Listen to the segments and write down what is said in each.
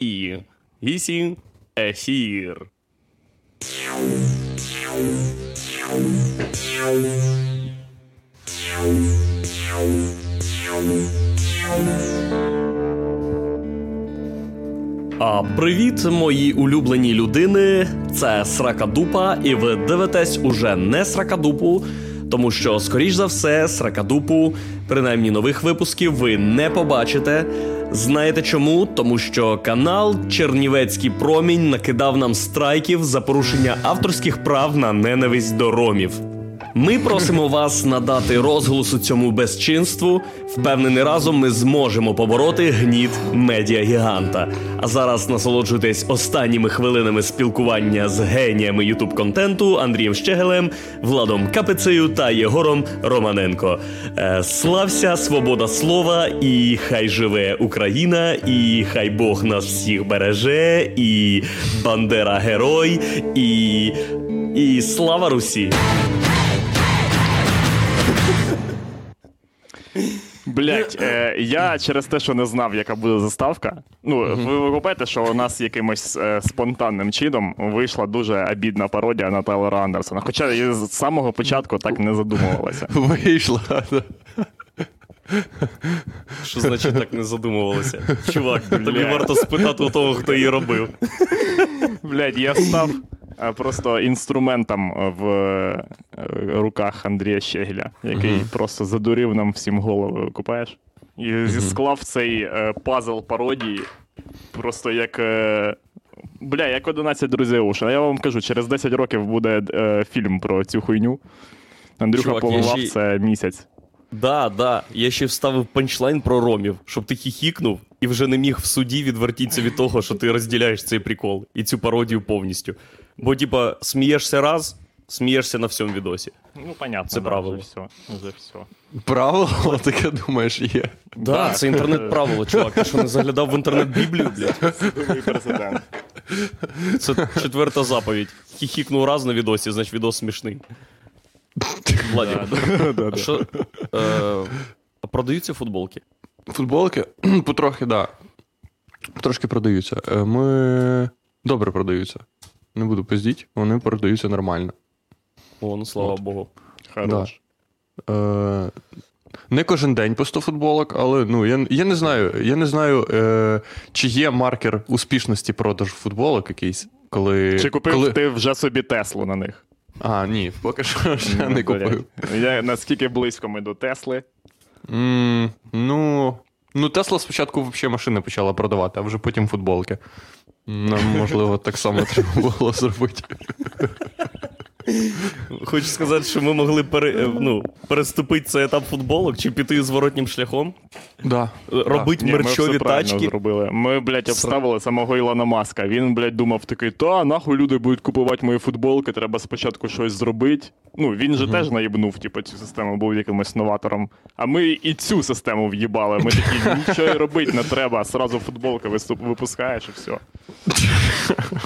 і гісі ефір. А привіт, мої улюблені людини. Це Сракадупа, і ви дивитесь уже не Сракадупу, тому що, скоріш за все, Сракадупу, принаймні нових випусків, ви не побачите. Знаєте чому? Тому що канал Чернівецький промінь накидав нам страйків за порушення авторських прав на ненависть до ромів. Ми просимо вас надати розголосу цьому безчинству. Впевнений, разом ми зможемо побороти гніт медіагіганта. А зараз насолоджуйтесь останніми хвилинами спілкування з геніями ютуб контенту Андрієм Щегелем, Владом Капицею та Єгором Романенко. Е, слався, свобода слова, і хай живе Україна, і хай Бог нас всіх береже, і Бандера герой, і. І слава Русі! Блять, е, я через те, що не знав, яка буде заставка. Ну, ви викупаєте, що у нас якимось е, спонтанним чином вийшла дуже обідна пародія на Телера Андерсона. Хоча я з самого початку так не задумувалася. Вийшла. Що значить так не задумувалися? Чувак, тобі варто спитати у того, хто її робив. Блять, я став е, просто інструментом в е, руках Андрія Щегеля, який просто задурив нам всім голови, купаєш? І зісклав цей е, пазл пародії, просто як. е, Бля, як 11 друзів Оушена. Я вам кажу, через 10 років буде е, фільм про цю хуйню. Андрюха побував ще це місяць. Да, да. Я ще вставив панчлайн про ромів, щоб ти хіхікнув і вже не міг в суді відвертітися від того, що ти розділяєш цей прикол і цю пародію повністю. Бо, типа, смієшся раз, смієшся на всьому відосі. Ну, понятно, Це да, правило. Вже все, вже все. Правило, таке думаєш, є. Да, це інтернет-правило, чувак. Ти що не заглядав в інтернет-біблію, блядь? Президент. Це четверта заповідь. Хіхікнув раз на відосі, значить відос смішний. Владі, а що е, продаються футболки? Футболки потрохи, да. Трошки продаються. Е, Ми добре продаються. Не буду пиздіть, вони продаються нормально. О, ну слава От. Богу. Хорош. Е, не кожен день по 100 футболок, але ну, я, я не знаю, я не знаю, е, чи є маркер успішності продажу футболок якийсь, коли. Чи купив коли... ти вже собі Теслу на них? А, ні, поки що ще Ну, не купив. Я наскільки близько ми до Тесли. М, ну, ну, Тесла спочатку взагалі машини почала продавати, а вже потім футболки. Нам, можливо, так само треба було зробити. Хочу сказати, що ми могли пере, е, ну, переступити цей етап футболок чи піти зворотнім шляхом, Да. робити ми мерчові правильно тачки. зробили. Ми, блядь, обставили самого Ілона Маска. Він, блядь, думав такий, та нахуй люди будуть купувати мої футболки, треба спочатку щось зробити. Ну, він же теж наїбнув, типу, цю систему, був якимось новатором. А ми і цю систему в'їбали. Ми такі, нічого й робити не треба, сразу футболки випускаєш і все.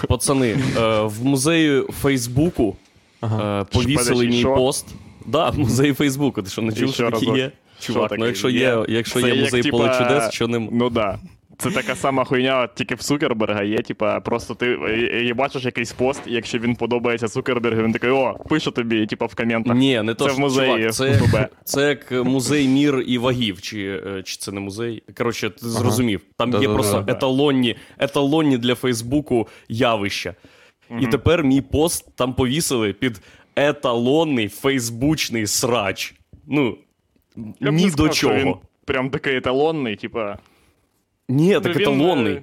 Пацани, е, в музеї Фейсбуку е, повісили мій пост. Да, в музеї Фейсбуку. Ти що не чув, що такі є? Чувак, ну якщо є, якщо Це є як, музей типа, поле чудес, що ним. Ну да. Це така сама хуйня, тільки в Цукерберга є. Типа, просто ти е, е, бачиш якийсь пост, і якщо він подобається Цукербергу, він такий, о, пише тобі, типа в коментах. Ні, не то Це в музеї чувак, це, ФБ. це як музей мір і вагів, чи, чи це не музей. Коротше, ти зрозумів. Там є Да-да-да. просто еталонні, еталонні для Фейсбуку явища. І тепер мій пост там повісили під еталонний фейсбучний срач. Ну, Я ні до сказав, чого. Він прям такий еталонний, типа. Ні, так він, еталонний. е,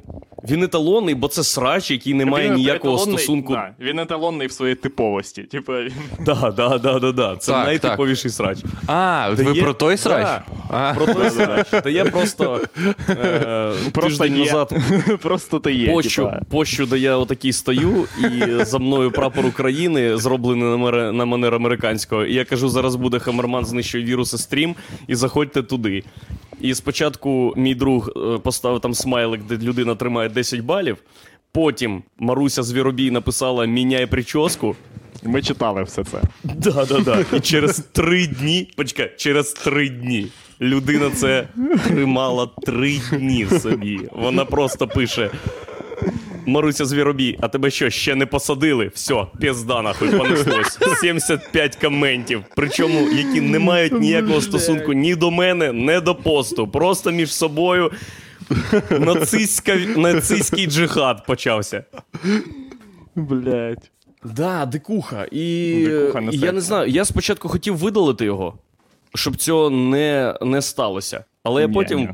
Він еталонний, бо це срач, який не має він ніякого стосунку. Да, він еталонний в своїй типовості. Він- Да, да, да, да, да. Це Так, найтиповіший срач. А, ви є- про той срач? Да. А, Про той срач. Та я просто, е, Просто є. назад Просто ти є. пощу, типа. пощу, де я отакий стою, і за мною прапор України, зроблений на, мер... на манер американського. І я кажу, зараз буде Хамерман знищує віруси стрім, і заходьте туди. І спочатку мій друг е, поставив там смайлик, де людина тримає 10 балів. Потім Маруся Звіробій написала Міняй прическу. Ми читали все це. Да, да, да. І через три дні, почекай, через три дні людина це тримала три дні собі. Вона просто пише: Маруся Звіробій, а тебе що, ще не посадили? Все, пізда нахуй, понеслось. 75 коментів. Причому, які не мають ніякого стосунку ні до мене, ні до посту. Просто між собою нацистська, нацистський джихад почався. Блять. Да, дикуха. І Дикуха я не знаю, я спочатку хотів видалити його, щоб цього не, не сталося. Але я Ні, потім, ні.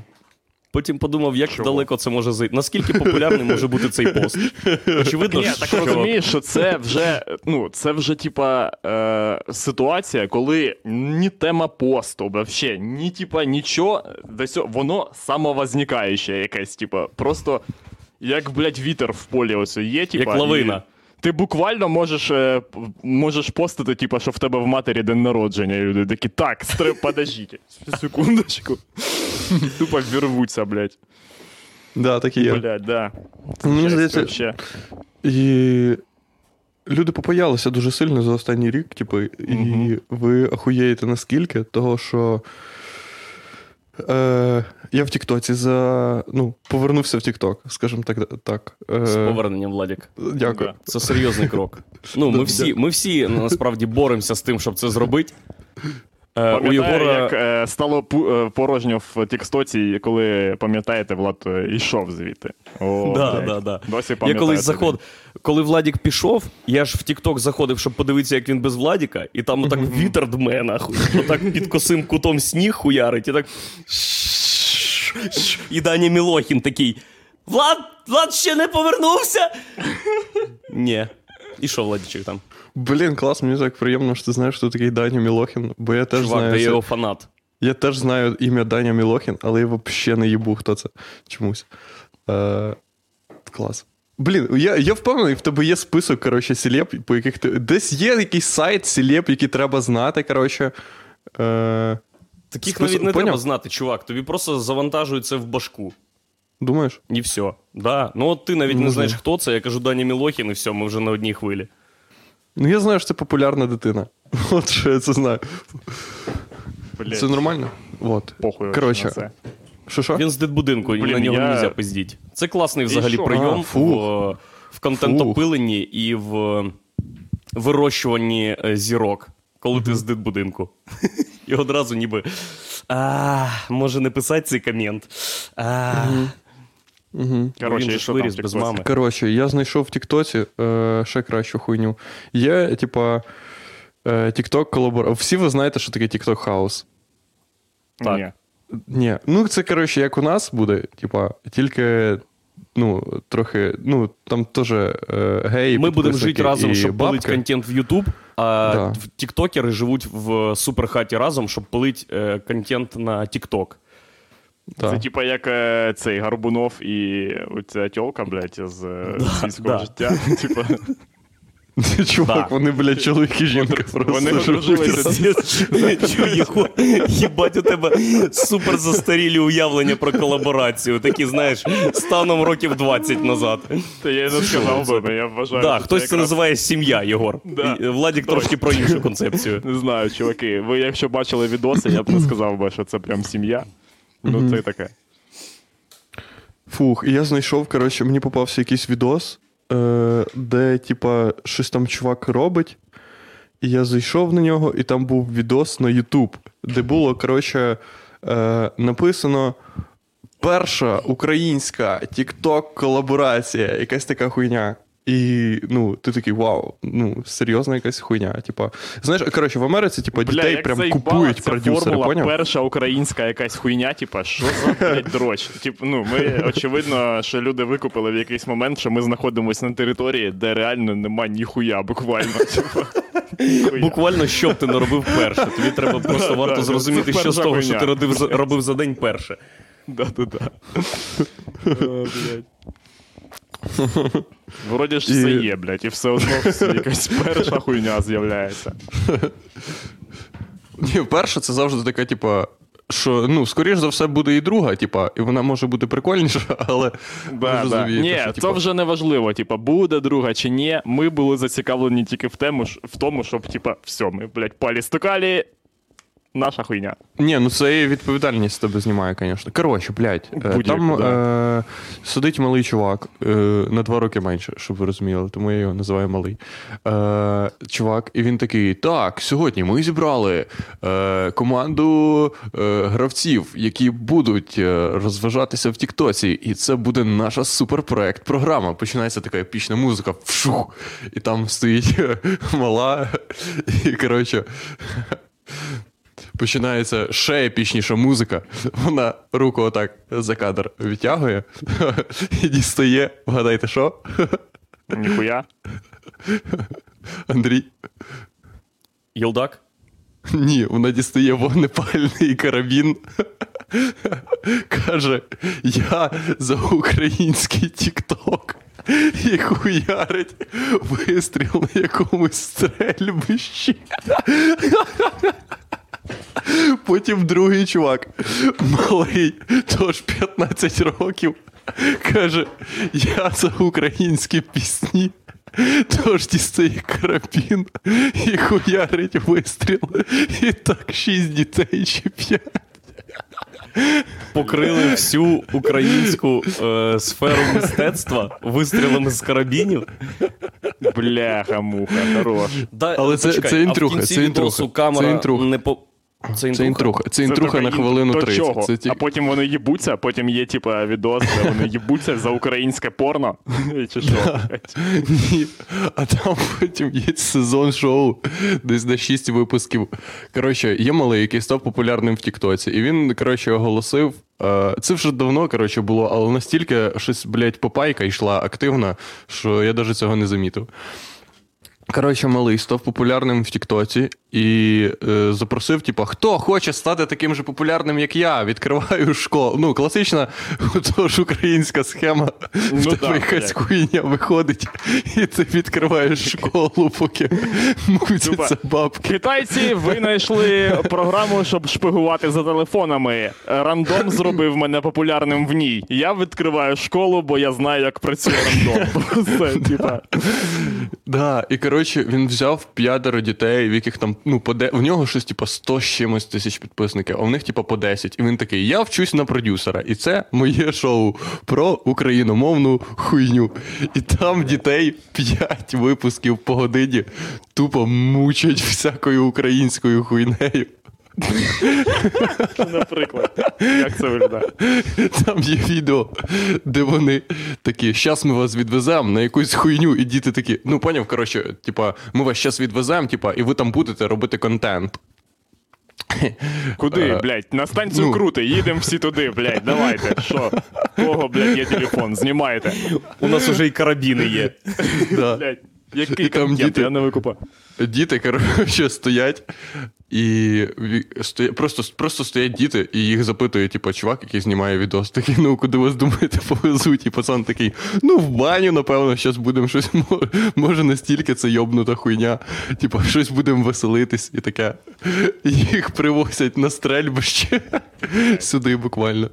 Потім подумав, як Чого? далеко це може зайти. Наскільки популярний може бути цей пост? Очевидно, Ні, так що... розумієш, що це вже, ну, це вже, типа, е, ситуація, коли ні тема посту, вообще, ні, типа, нічого, десь воно самовозникаюче якесь, типа, просто як, блядь, вітер в полі ось є, типа. Як лавина. і Ти буквально можеш, е, можеш постити, типа, що в тебе в матері день народження, і люди такі, так, стрип, подождіть, секундочку. Тупо вірвуться, блядь. Да, так і є. Блядь, да. Ну, Мені здається, вообще. І люди попаялися дуже сильно за останній рік, типу, і Мгм. ви ахуєєте наскільки, того що. Е, я в Тіктоці за. Ну, повернувся в Тікток, скажімо так. так. Е, З поверненням, Владік. Дякую. Да. Це серйозний крок. Ну, ми всі, ми всі насправді боремося з тим, щоб це зробити. Е, у Єгора... як е, стало е, порожньо в Тікстоці, коли, пам'ятаєте, Влад е, йшов звідти. О, Да, да, да. Досі Я колись заход, коли Владік пішов, я ж в Тікток заходив, щоб подивитися, як він без Владіка, і там отак вітер дме, нахуй. Отак під косим кутом сніг хуярить, і так. І Даня Мілохін такий. Влад, Влад ще не повернувся. Ні. І що, Владічик там? Блін, клас, мені так приємно, що ти знаєш, хто такий Даня Мілохін, бо я теж Чувак, знаю. це- його фанат. Я теж знаю ім'я Даня Мілохін, але я взагалі не їбу, хто це чомусь. Е, клас. Блін, я, я впевнений, в тебе є список, коротше, селеб, по яких ти. Десь є якийсь сайт селеб, який треба знати, коротше. Е, Таких Список- навіть не Поняв? треба знати, чувак. Тобі просто завантажують це в башку. Думаєш? І все. Да. Ну от ти навіть не Можливо. знаєш, хто це. Я кажу Даня Мілохін, і все, ми вже на одній хвилі. Ну, я знаю, що це популярна дитина. От що я це знаю. Блядь, Це нормально? От. похуй Коротше, це. Що що? Він з дитбудинку, Блін, на нього я- не можна пиздіть. Це класний взагалі прийом А, в, в контентопиленні і в вирощуванні е, зірок, коли ти з дитбудинку. І одразу ніби. А, може не писати цей комент. А, Угу. Коротше, він же виріс без мами. Коротше, я знайшов в Тіктоці е, ще кращу хуйню. Є, типа, е, TikTok колабор... Всі ви знаєте, що таке TikTok хаус. Так. Ні. Ні, ну це коротше, як у нас буде, типа, тільки. Ну, трохи, ну, там теж е, геї. Ми будемо жити разом, щоб бабки. контент в YouTube, а Да. тіктокери живуть в суперхаті разом, щоб пилити е, контент на TikTok. Да. Це типа як е, цей Гарбунов і оця тьолка, блядь, з е, сільського да. життя. Типа, Чувак, Да. вони, блядь, чоловік і жінка просто. вони одружилися. Його, їбать, у тебе супер застарілі уявлення про колаборацію. Такі, знаєш, станом років 20 назад. Та я не сказав би, я вважаю. Так, хтось це називає сім'я, Єгор. Да. Владік трошки про іншу концепцію. Не знаю, чуваки. Ви якщо бачили відоси, я б не сказав би, що це прям сім'я. Ну, це таке. Фух, і я знайшов, коротше, мені попався якийсь відос, е, де, типа, щось там чувак робить. І я зайшов на нього, і там був відос на YouTube, де було, коротше, е, написано. Перша українська TikTok колаборація, якась така хуйня. І ну, ти такий вау, ну серйозна якась хуйня. Типа, знаєш, коротше, в Америці, типа, дітей як прям купують ця продюсери, формула, поняв? перша українська якась хуйня, типа, що за блядь, дроч? Типу, ну, ми, очевидно, що люди викупили в якийсь момент, що ми знаходимося на території, де реально нема ніхуя, буквально. Типу. Буквально, що б ти не робив перше. Тобі треба просто Да, варто да, зрозуміти, що з того, що ти робив за, робив за день перше. Да-да-да. О, блядь. Вроді ж все є, блядь, і все одно якась перша хуйня з'являється. Ні, перша це завжди така, типа, що ну, скоріш за все, буде і друга, типа, і вона може бути прикольніша, але Да, да. Ні, що, це типа, вже не важливо. Типа, буде друга чи ні. Ми були зацікавлені тільки в тему, в тому, щоб, типа, все, ми, блядь, палі стукалі. Наша хуйня. Ні, ну це і відповідальність з тебе знімає, звісно. Коротше, блядь, е, там да. е, сидить малий чувак е, на два роки менше, щоб ви розуміли, тому я його називаю малий. Е, чувак, і він такий: так, сьогодні ми зібрали е, команду е, гравців, які будуть е, розважатися в Тіктоці, і це буде наша суперпроект програма. Починається така епічна музика, вшух, і там стоїть мала, і коротше. Починається ще епічніша музика. Вона руку отак за кадр відтягує і дістає. Вгадайте, що? Ніхуя. Андрій? Єлдак? Ні, вона дістає вогнепальний карабін. Каже: Я за український тікток. І хуярить вистріл на якомусь стрельбищі. Потім другий чувак, малий, тож 15 років, каже: Я за українські пісні. Тож дістає карабін і хуярить вистріл. І так шість дітей чи п'ять. Покрили всю українську е, сферу мистецтва вистрілами з карабінів. Бляха, муха, хорош. Да, Але це- почекай, це інтруха, а в кінці це інтруха, відосу камера це інтруха. не по... Це інтруха. Це інтруха. Це інтруха на хвилину до 30. чого? Це ті- А потім вони їбуться, а потім є, типа, відос, де вони їбуться за українське порно. Чи що? Ні. А там потім є сезон шоу, десь на 6 випусків. Коротше, є малий, який став популярним в Тіктоці. І він, коротше, оголосив. е, Це вже давно, коротше, було, але настільки щось, блядь, попайка йшла активна, що я навіть цього не замітив. Коротше, малий став популярним в Тіктоці і е, запросив, типу, хто хоче стати таким же популярним, як я, відкриваю школу. Ну, класична тож українська схема. в Ну тебе так, якась хуйня виходить, і ти відкриваєш школу, поки мутяться бабки. Китайці винайшли програму, щоб шпигувати за телефонами. Рандом зробив мене популярним в ній. Я відкриваю школу, бо я знаю, як працює рандом. Все, типа. Да, і коротше, він взяв п'ятеро дітей, в яких там, ну, по де... в нього щось, типу, 100 з чимось тисяч підписників, а в них, типу, по 10. І він такий: я вчусь на продюсера, і це моє шоу про україномовну хуйню. І там дітей 5 випусків по годині тупо мучать всякою українською хуйнею. Наприклад, як це виглядає? Там є відео, де вони такі, щас ми вас відвеземо на якусь хуйню, і діти такі, ну поняв, коротше, типа, ми вас щас відвеземо, типа, і ви там будете робити контент. Куди, Е, блядь? На станцію ну. крути, їдемо всі туди, блядь, давайте. Що? Кого, блядь, є телефон? Знімайте. У нас уже і карабіни є. Да. Блядь, який там контент? діти. Я не викупаю. Діти, коротше, стоять і ві- стоя... просто, просто стоять діти, і їх запитує, типу, чувак, який знімає відос, такий, ну куди вас думаєте, повезуть? І пацан такий, ну в баню, напевно, щось будемо щось. Може, настільки це йобнута хуйня. Типу, щось будемо веселитись і таке. Їх привозять на стрельбище сюди буквально.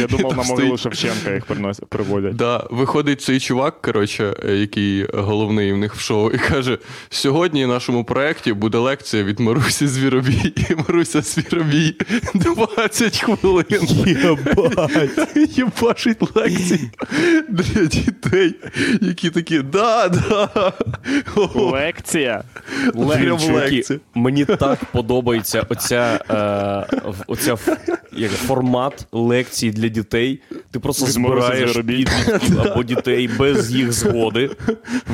Я думав, на могилу Шевченка їх приводять. Да, виходить цей чувак, коротше, е, який головний в них в шоу, і каже: сьогодні нашому проєкті буде лекція від Марусі Звіробій. І Маруся Звіробій 20 хвилин. Єбать. Єбашить лекції для дітей, які такі, да, да. Лекція. Лекція. Мені так подобається оця, е, оця як, формат лекцій для дітей. Ти просто Від збираєш підлітків або дітей без їх згоди,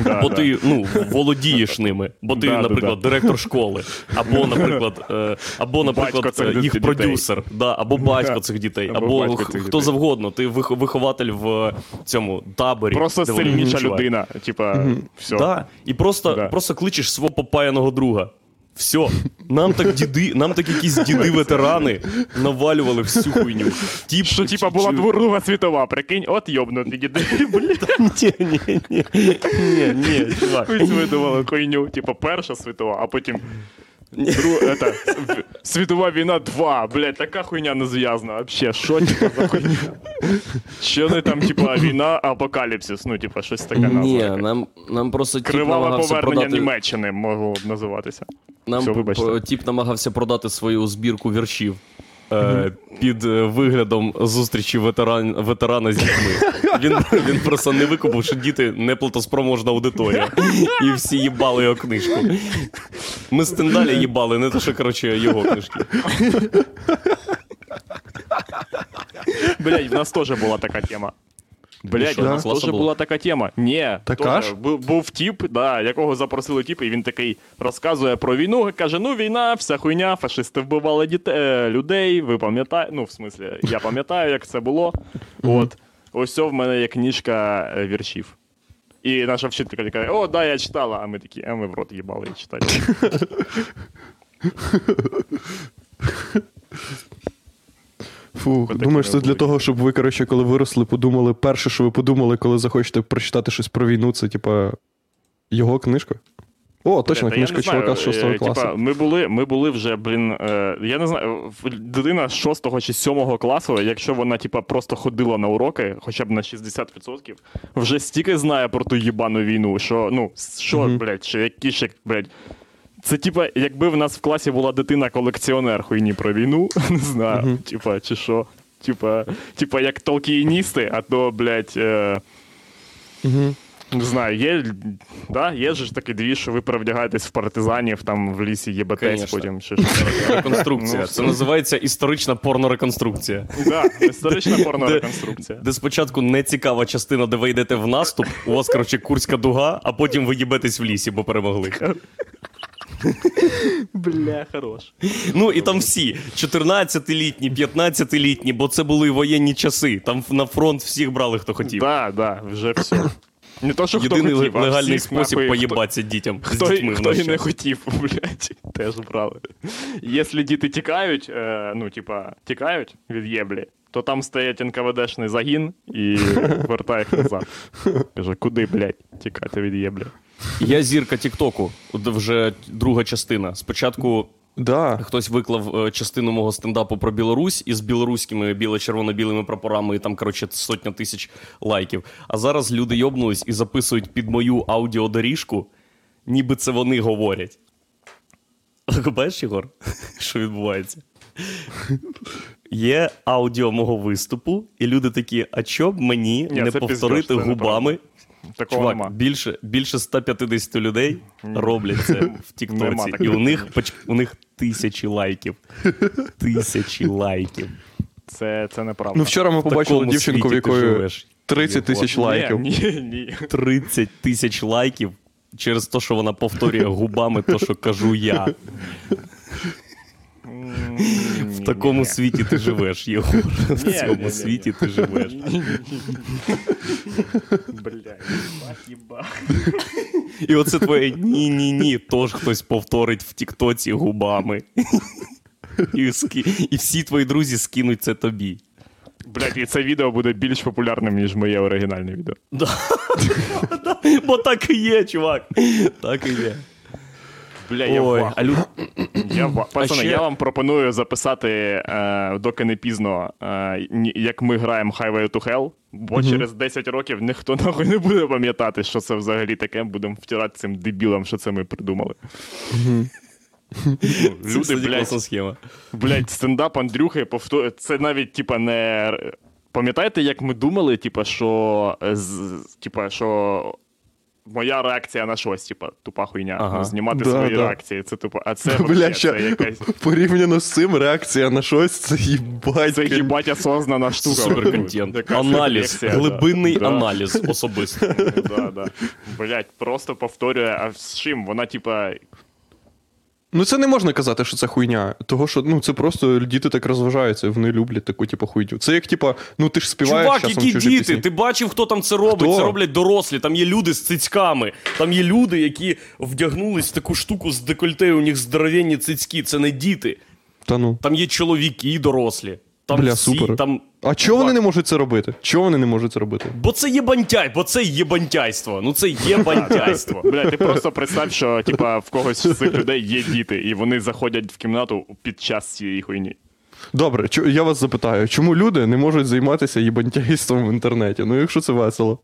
Да, бо да. ти ну, володієш ними. Бо ти, Да, да, наприклад, да. директор школи, або, наприклад, е, або, наприклад, Батько е, їх продюсер, да, або батько Да. цих дітей, Або або, х- цих хто дітей. завгодно. Ти вих- вихователь в цьому таборі. Просто сильніша людина. Типа, все. Да. І просто, Да. просто кличеш свого попаяного друга. Все, нам так діди, нам так якісь діди-ветерани навалювали всю хуйню. Тіп, Що, типа, була Друга світова, прикинь, от йобнуті діди. Ні, ні, ні, ні, ні, чувак. видумали хуйню. Типа, перша світова, а потім Дру, это, світова війна 2, блядь, така хуйня не зв'язана. Вообще, що типа за хуйня? Що не там, типа, війна, апокаліпсис, ну, типа, щось таке Ні, назва. нам, нам просто тіп Криваве намагався повернення продати... Німеччини могло б називатися. Нам Все, вибачте. п- тіп намагався продати свою збірку віршів е, під е, виглядом зустрічі ветеран, ветерана з дітьми. Він, він просто не викупив, що діти неплатоспроможна аудиторія. І всі їбали його книжку. Ми з Тиндаля їбали, не те, що коротше, його книжки. Блять, в нас теж була така тема. Блять, що, у нас теж було? була така тема. Ні, Така ж? бу- був тіп, да, якого запросили тіп, і він такий розказує про війну. Каже: ну війна, вся хуйня, фашисти вбивали дітей, людей. Ви пам'ятаєте? Ну, в смислі, я пам'ятаю, як це було. От. Ось в мене є книжка е, віршів. І наша вчителька каже: О, да, я читала. А ми такі, а ми в рот їбали і читали. Фу, думаєш, це для того, щоб ви, коротше, коли виросли, подумали, перше, що ви подумали, коли захочете прочитати щось про війну, це типа його книжка? О, точно, Та книжка чувака з 6 е, класу. Типа, ми були, ми були вже, блін, е, я не знаю, дитина з 6 чи 7 класу, якщо вона типа, просто ходила на уроки, хоча б на 60%, вже стільки знає про ту їбану війну, що, ну, що, Мгм. блядь, ще які ще, блядь. Це типа, якби в нас в класі була дитина-колекціонер хуйні про війну, не знаю, Мгм. типа, чи що. Типа, типа, як толкієністи, а то, блядь, е, Угу. не знаю, є, да, є ж такий дві, що ви перевдягаєтесь в партизанів, там в лісі єбетесь, Конечно. потім щось. Реконструкція. Ну, Це називається історична порнореконструкція. Да, історична порнореконструкція. Де спочатку не цікава частина, де ви йдете в наступ, у вас, коротше, курська дуга, а потім ви їбетесь в лісі, бо перемогли. Бля, хорош. Ну і там всі 14-літні, 15-літні, бо це були воєнні часи. Там на фронт всіх брали, хто хотів. Да, да, вже все. Не то, що Єдиний хто хотів, а легальний всіх, спосіб нахуй, поїбатися дітям Хто, з дітьми хто і не хотів, блядь, теж брали. Якщо діти тікають, е, ну, типа, тікають від єблі, то там стоять НКВДшний загін і вертає їх назад. Каже, куди, блядь, тікати від єблі? Я зірка Тіктоку, вже друга частина. Спочатку Да. хтось виклав е, частину мого стендапу про Білорусь із білоруськими біло-червоно-білими прапорами, і там, коротше, сотня тисяч лайків. А зараз люди йобнулись і записують під мою аудіодоріжку, ніби це вони говорять. Бачиш, Єгор, що відбувається? Є аудіо мого виступу, і люди такі: а чо б мені Ні, не повторити губами? Такого Чувак, нема. більше, більше 150 людей роблять це в Тіктоці, і у них, у них тисячі лайків. Тисячі лайків. Це, це неправда. Ну, вчора ми В побачили дівчинку, в якої 30 тисяч лайків. Ні, ні. 30 тисяч лайків через те, що вона повторює губами те, що кажу я. В такому світі ти живеш, Єгор. В цьому світі ти живеш. Бля, їбать. І оце твоє ні-ні-ні, тож хтось повторить в Тіктоці губами. І, всі твої друзі скинуть це тобі. Блядь, і це відео буде більш популярним, ніж моє оригінальне відео. Да. Да, Бо так і є, чувак. Так і є. Бля, я Ой, вахую. а лю... Я ва- Пацани, ще- я вам пропоную записати, е, доки не пізно, е, як ми граємо Highway to Hell, бо через 10 років ніхто нахуй не буде пам'ятати, що це взагалі таке. Будемо втирати цим дебілам, що це ми придумали. Це, Люди, блядь, схема. блядь, стендап Андрюхи повторює. Це навіть, типа, не. Пам'ятаєте, як ми думали, типа, що. е, Типа, що. Моя реакція на щось, типа, тупа хуйня. Ага. Ну, знімати Да, свої да. реакції. Це тупо. А це, Бля, вообще, ще це якась. порівняно з цим реакція на щось, це їбать. Це їбать осознана штука. Суперконтент. Аналіз, глибинний Да. аналіз особисто. Да, да. Блять, просто повторює, а з чим? Вона, типа, Ну це не можна казати, що це хуйня. Того, що ну це просто діти так розважаються, вони люблять таку, типу, хуйню. Це як, типу, ну ти ж співаєш Чувак, часом які чужі діти? пісні. Ти бачив, хто там це робить? Хто? Це роблять дорослі. Там є люди з цицьками. Там є люди, які вдягнулись в таку штуку з декольте, у них здоровенні цицьки. Це не діти. Та ну. Там є чоловіки дорослі. Там Бля, всі, супер. Там... А чого вони не можуть це робити? Чого вони не можуть це робити? Бо це єбантяй, бо це єбантяйство. Ну це єбантяйство. Бля, ти просто представ, що типа в когось з цих людей є діти, і вони заходять в кімнату під час цієї хуйні. Добре, я вас запитаю, чому люди не можуть займатися їбантяйством в інтернеті? Ну, якщо це весело.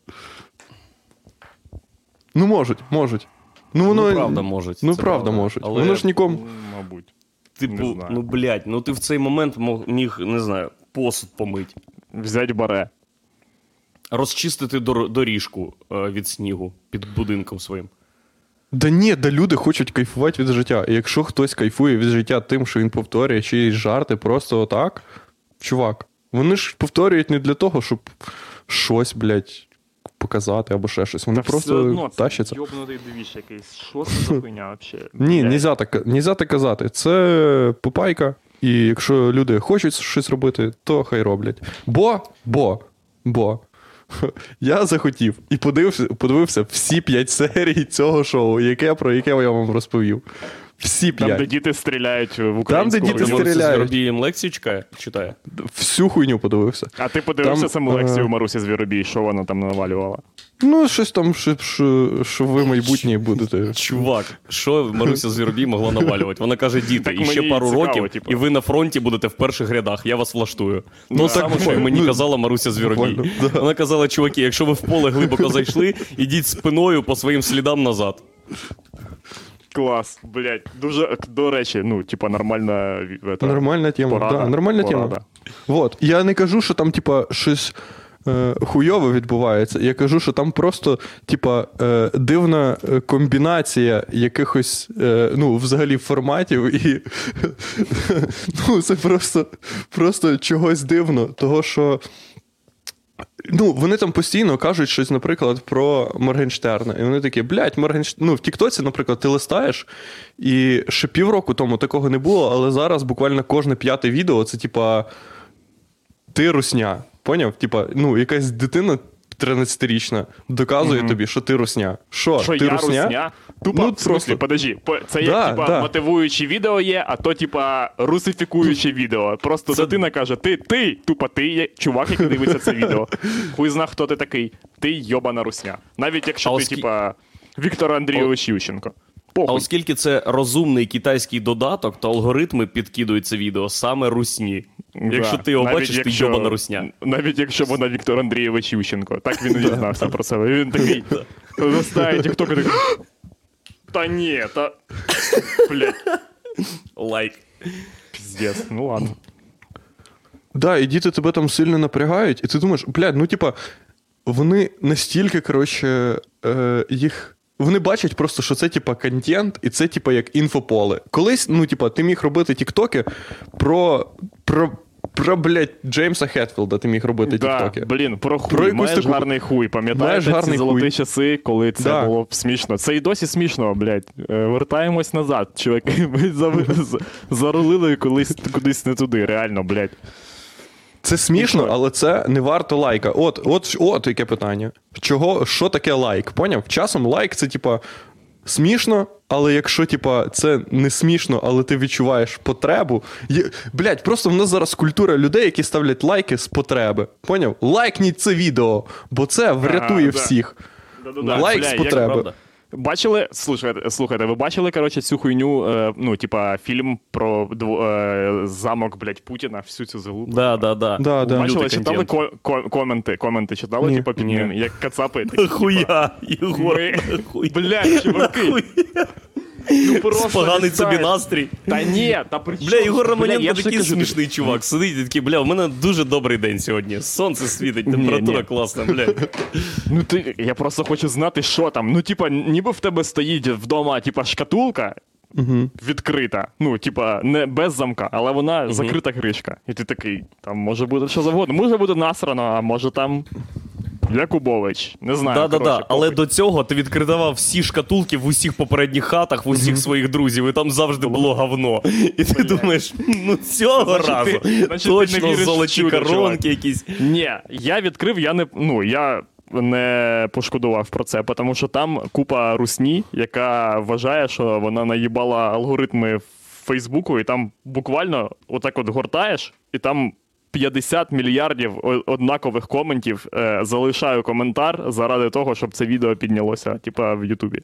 Ну, можуть, можуть. Ну, воно, ну, правда можуть. Ну, це правда можуть. Але, Воно ж нікому. Мабуть. типу, не знаю. ну блядь, ну ти в цей момент мог, міг, не знаю, посуд помить, Взять баре. розчистити дор- доріжку е, від снігу під будинком своїм. Да ні, да люди хочуть кайфувати від життя. І якщо хтось кайфує від життя тим, що він повторює чиїсь жарти просто отак, чувак, вони ж повторюють не для того, щоб щось, блядь, показати або ще щось. Вони Та просто все одно, це тащаться. Йобнутий двіж якийсь. Що це за хуйня взагалі? Ні, нельзя так, нельзя так казати. Це попайка. І якщо люди хочуть щось робити, то хай роблять. Бо, бо, бо. Я захотів і подивився, подивився всі п'ять серій цього шоу, яке, про яке я вам розповів. Всі Там, де діти стріляють в Там, де діти стріляють. Звіробій їм лекцію чекає, читає. Всю хуйню подивився. А ти подивився Там, саму лекцію е, Марусі Звіробій, що вона там навалювала? Ну, щось там, що, що, що ви майбутнє будете. Чувак, що Маруся Звіробій могла навалювати? Вона каже: діти, Так і ще пару цікаво, років, типу. і ви на фронті будете в перших рядах, я вас влаштую. Ну, Ну, так само, що і мені Ну, казала Маруся Звіробій. Вона казала, чуваки, якщо ви в поле глибоко зайшли, ідіть спиною по своїм слідам назад. Клас, блядь. Дуже, до речі, ну, типа, нормальна ві- ета, Нормальна тема. порада. Да, нормальна порада. тема. Вот. Я не кажу, що там, типа, щось е, хуйове відбувається. Я кажу, що там просто, типа, е, дивна е, комбінація якихось, е, ну, взагалі, форматів, і ну, це просто, просто чогось дивно, того, що. Ну, вони там постійно кажуть щось, наприклад, про Моргенштерна. І вони такі, блядь, Моргенштерн. Ну, в Тіктоці, наприклад, ти листаєш, і ще півроку тому такого не було, але зараз буквально кожне п'яте відео це, типа, ти русня. Поняв? Типа, ну, якась дитина 13-річна доказує Мгм. тобі, що ти русня. Що, Що ти я русня? русня? Тупо, Ну, в смислі, просто- подожди, по- це Да, як типа да. мотивуюче відео є, а то, типа, русифікуюче відео. Просто Це- дитина каже: ти, ти, тупо ти є чувак, який дивиться це відео. Хуй зна, хто ти такий. Ти йобана русня. Навіть якщо А ти, оскі- типа, Віктор Андрійович Ющенко. А оскільки це розумний китайський додаток, то алгоритми підкидують це відео саме русні. Якщо ти його Навіть бачиш, ти якщо- йобана русня. Навіть якщо вона Віктор Андрійович Ющенко. Так він і дізнався про себе. Він такий листає тікток і такий. Та ні, та. Блять, Лайк. піздець. Ну ладно. Да, і діти тебе там сильно напрягають, і ти думаєш, блядь, ну типа, вони настільки, коротше, е, їх. Вони бачать просто, що це типа контент, і це типа як інфополе. Колись, ну, типа, ти міг робити тіктоки про. про. Про, блядь, Джеймса Хетфілда ти міг робити Да, тіктоки. блін, про хуй. Про маєш таку- гарний хуй. Пам'ятаєш ці золоті хуй. часи, коли це Да. було смішно. Це і досі смішно, блядь. Е, Вертаємось назад, чуваки. Ми зарулили колись кудись не туди, реально, блядь. Це смішно, але це не варто лайка. От, от, от яке питання. Чого, що таке лайк? Поняв? Часом лайк це, типа, смішно, але якщо, типа, це не смішно, але ти відчуваєш потребу. Є... Блять, просто в нас зараз культура людей, які ставлять лайки з потреби. Поняв? Лайкніть це відео, бо це врятує Ага, всіх. Да-да-да. Лайк Бля, з як потреби. Бачили, слухайте, слухайте, ви бачили, коротше, цю хуйню, е, ну, типа, фільм про дво, е, замок, блядь, Путіна, всю цю залупу. Да, да, да. Да, да. Бачили, Лютий читали ко- ко- коменти, коменти читали, Ні. типа, під Ні. ним, як кацапи. такі, типа, Хуя, Єгор, Ми- хуя. Блядь, чуваки, ну просто Поганий собі настрій. Та ні, та при Бля, Ігор Бля, Романенко такий смішний чувак. Сидить і такий, бля, у мене дуже добрий день сьогодні. Сонце світить, температура ні. класна, блядь. Ну ти, я просто хочу знати, що там. Ну, типа, ніби в тебе стоїть вдома, типа, шкатулка Угу. відкрита. Ну, типа, не без замка, але вона закрита кришка. І ти такий, там може бути що завгодно. Може бути насрано, а може там. Якубович. Не знаю. Да, да, коротше, да. Але до цього ти відкривав всі шкатулки в усіх попередніх хатах, в усіх своїх друзів, і там завжди було говно. І ти думаєш, ну цього Значить, разу ти- значить, ти не віриш золоті чудо, коронки чувак. якісь. Ні, я відкрив, я не. Ну, я. Не пошкодував про це, тому що там купа русні, яка вважає, що вона наїбала алгоритми Фейсбуку, і там буквально отак от гортаєш, і там 50 мільярдів однакових коментів. Е, залишаю коментар заради того, щоб це відео піднялося, типа в Ютубі.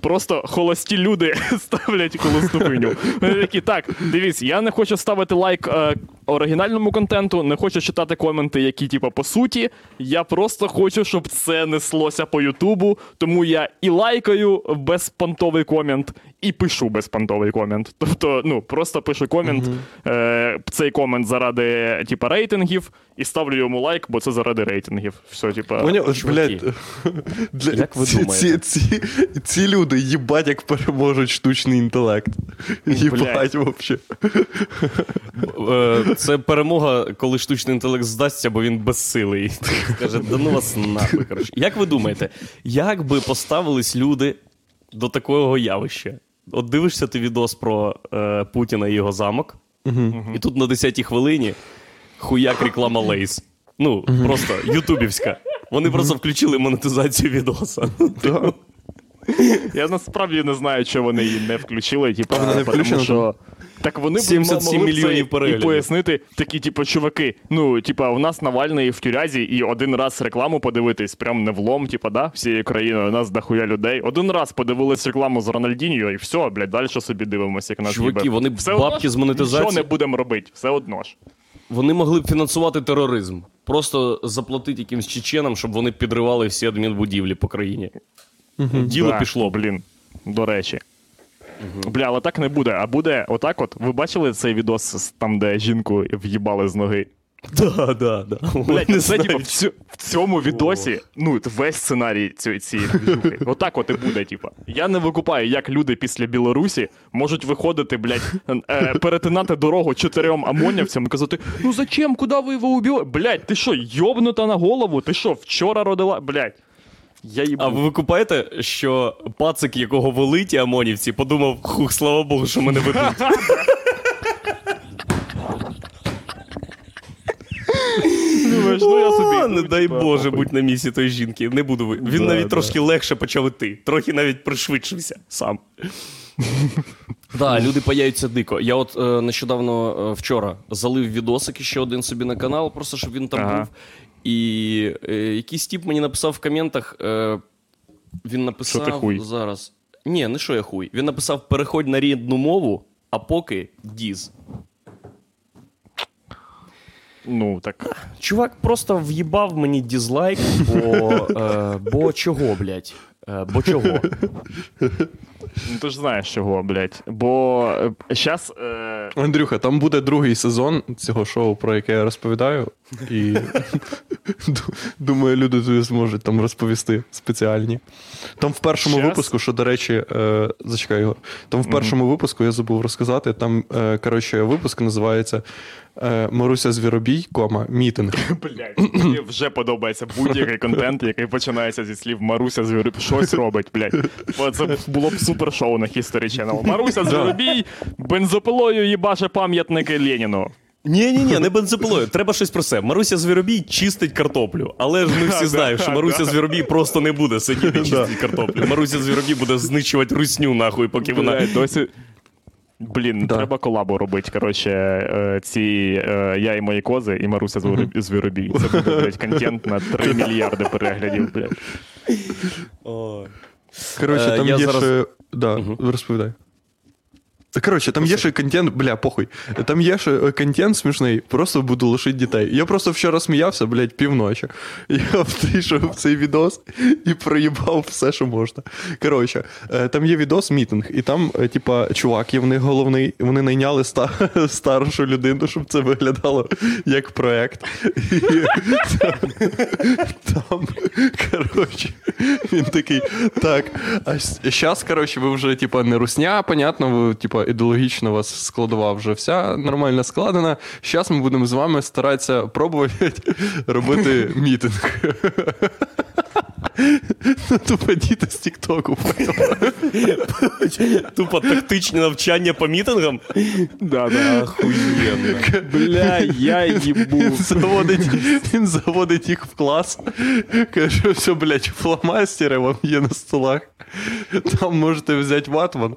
Просто холості люди ставлять колосну хуйню. Вони такі, так, дивіться, я не хочу ставити лайк е, оригінальному контенту, не хочу читати коменти, які, типу, по суті. Я просто хочу, щоб це неслося по Ютубу. Тому я і лайкаю безпонтовий комент, і пишу безпонтовий комент. Тобто, ну, просто пишу комент, е, цей комент заради, типу, рейтингів, і ставлю йому лайк, бо це заради рейтингів. Все, типу. Блядь, для, як ви ці, думаєте? ці, ці, ці люди їбать, як переможуть штучний інтелект. Їбать, вообще. Це перемога, коли штучний інтелект здасться, бо він безсилий. Каже, да ну вас нахуй. Коротше. Як ви думаєте, як би поставились люди до такого явища? От дивишся ти відос про е, Путіна і його замок, і тут на 10-й хвилині хуяк реклама Лейс. Ну, просто ютубівська. Вони просто включили монетизацію відоса. Да. Я насправді не знаю, чого вони її не включили. Типу, тому що... Так вони б 77 могли б і пояснити, такі, типу, чуваки, ну, типа, у нас Навальний в тюрязі, і один раз рекламу подивитись, прям не влом, типа, да, всією країною, у нас дохуя людей. Один раз подивились рекламу з Рональдіньо, і все, блядь, далі собі дивимося, як нас Чуваки, їбе. вони все бабки з монетизації- Нічого не будемо робити, все одно ж. Вони могли б фінансувати тероризм. Просто заплатити якимсь чеченам, щоб вони підривали всі адмінбудівлі по країні. Діло Да, пішло. Блін, до речі. Бля, але так не буде. А буде отак от. Ви бачили цей відос там, де жінку в'їбали з ноги? Да, да, да. Блять, Не це знаю, типу, в, цю, в цьому відосі, ну, весь сценарій цієї цієї движухи. Отак от і буде, типу. Я не викупаю, як люди після Білорусі можуть виходити, блядь, е, перетинати дорогу чотирьом амонівцям і казати: ну зачем, куди ви його убили? Блядь, ти що, йобнута на голову? Ти що, вчора родила? Блядь. Я їбу. А ви викупаєте, що пацик, якого вели ті ОМОНівці, подумав, хух, слава Богу, що мене ведуть. Ну я собі. Не ну, дай Боже, будь на місці тої жінки. Не буду. ви- Він Да, навіть да. трошки легше почав іти. Трохи навіть пришвидшився сам. Так, люди паяються дико. Я от е, нещодавно е, вчора залив відосик ще один собі на канал, просто щоб він там Ага. був. І е, якийсь тіп мені написав в коментах. Е, він написав Що ти хуй? зараз. Ні, не що я хуй. Він написав: переходь на рідну мову, а поки діз. Ну, так. Чувак просто в'їбав мені дізлайк, бо, е, бо чого, блядь? Е, бо чого? Ну, ти ж знаєш чого, блядь. Бо зараз. Е, Андрюха, там буде другий сезон цього шоу, про яке я розповідаю. І думаю, люди тобі зможуть там розповісти спеціальні. Там в першому Щас? випуску, що, до речі, е, зачекай його. Там в першому випуску я забув розказати. Там, е, коротше, випуск називається е, Маруся Звіробій, кома, мітинг. Блядь, мені вже подобається будь-який контент, який починається зі слів Маруся Звіробій. Щось робить, блядь. Це було б супер шоу на History Channel. Маруся Звіробій бензопилою їбаше пам'ятники Леніну. Ні, ні, ні, не бензопилою. Треба щось про це. Маруся Звіробій чистить картоплю. Але ж ми всі знаємо, що Маруся. Звіробій просто не буде сидіти і чистити картоплю. Маруся Звіробій буде знищувати русню, нахуй, поки вона. Досі. Блін, Да. треба колабу робити. Коротше, е, ці е, я і мої кози, і Маруся Звіробій-. Це буде, блядь, контент на 3 мільярди переглядів, блядь. Коротше, Е, там я є зараз- ще. Да, розповідай. Коротше, там є ще контент, бля, похуй. Там є ще е, контент смішний, просто буду лишити дітей. Я просто вчора сміявся, блядь, півночі. Я вийшов цей відос і проїбав все, що можна. Коротше, е, там є відос мітинг, і там, е, типа, чувак, є в них головний, вони найняли ста, старшу людину, щоб це виглядало як проект. І там, там, коротше, він такий, так, а зараз, коротше, ви вже, типа, не русня, понятно, ви, типа, ідеологічно у вас складова вже вся нормально складена. Зараз ми будемо з вами старатися пробувати робити мітинг. Ну, Тупо діти з Тіктоку. Тупо тактичні навчання по мітингам. Да, да. Охуєнно. Бля, я їбу. Заводить, він заводить їх в клас. Каже, все, блядь, фломастери вам є на столах. Там можете взяти ватман.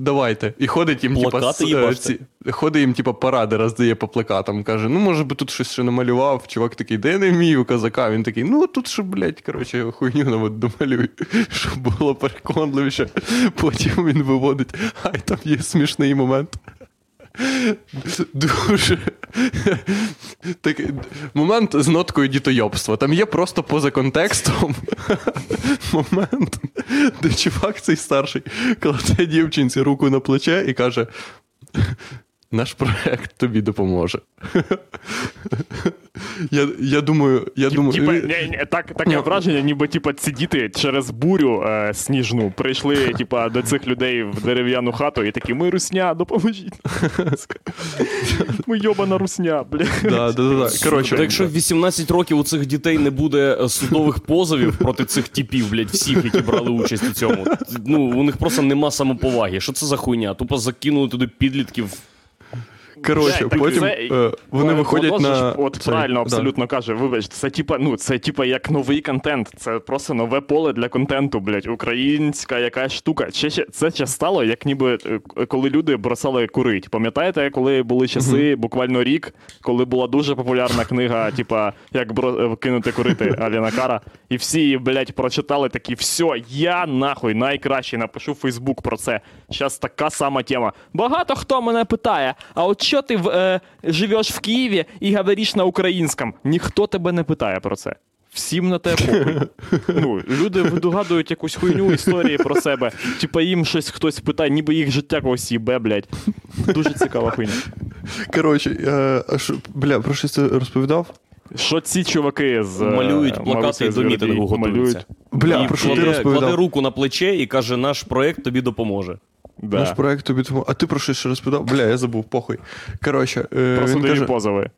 Давайте. І ходить їм, типа, е, ці, ходить їм, типа, паради роздає по плакатам. Каже, ну, може би тут щось ще намалював. Чувак такий, де я не вмію казака. Він такий, ну тут що, блядь, коротше, хуйню нам домалюй, щоб було переконливіше. Потім він виводить. Ай, там є смішний момент. Дуже так, момент з ноткою дітойобства. Там є просто поза контекстом момент, де чувак цей старший кладе дівчинці руку на плече і каже: наш проект тобі допоможе. Я я думаю, я думаю. Типа, ні, ні, так, таке враження, ніби типа, ці діти через бурю е, сніжну прийшли типа, до цих людей в дерев'яну хату і такі, ми русня, допоможіть. Ми йобана русня, бля. Да, да, да, Коротше, Та якщо в 18 років у цих дітей не буде е, судових позовів проти цих типів, блядь, всіх, які брали участь у цьому, ну у них просто нема самоповаги. Що це за хуйня? Тупо закинули туди підлітків. Коротше, так потім це- е, вони виходять на. От цей, правильно, да. абсолютно каже. Вибач, це типа, ну, це типа як новий контент. Це просто нове поле для контенту, блядь. Українська якась штука. Ще, ще, це ще стало, як ніби е, коли люди бросали курить. Пам'ятаєте, коли були часи, буквально рік, коли була дуже популярна книга, типа, як бро... е, кинути курити Аліна Кара, і всі її, блядь, прочитали такі, все, я нахуй найкращий напишу в Фейсбук про це. Зараз така сама тема. Багато хто мене питає, а от що ти е, живеш в Києві і говориш на українському? Ніхто тебе не питає про це. Всім на те похуй. Ну, люди видогадують якусь хуйню історії про себе. Типа їм щось хтось питає, ніби їх життя когось їбе, блядь. Дуже цікава хуйня. Коротше, е, бля, про щось ти розповідав? Що ці чуваки з е, Малюють плакати і до мітингу готуються. малюють. Бля, про що ти кладе, розповідав? кладе руку на плече і каже, наш проект тобі допоможе. Да. Наш проект тобі тому. А ти про що ще розповідав? Бля, я забув, похуй. Коротше, е, Про він судові каже, позови.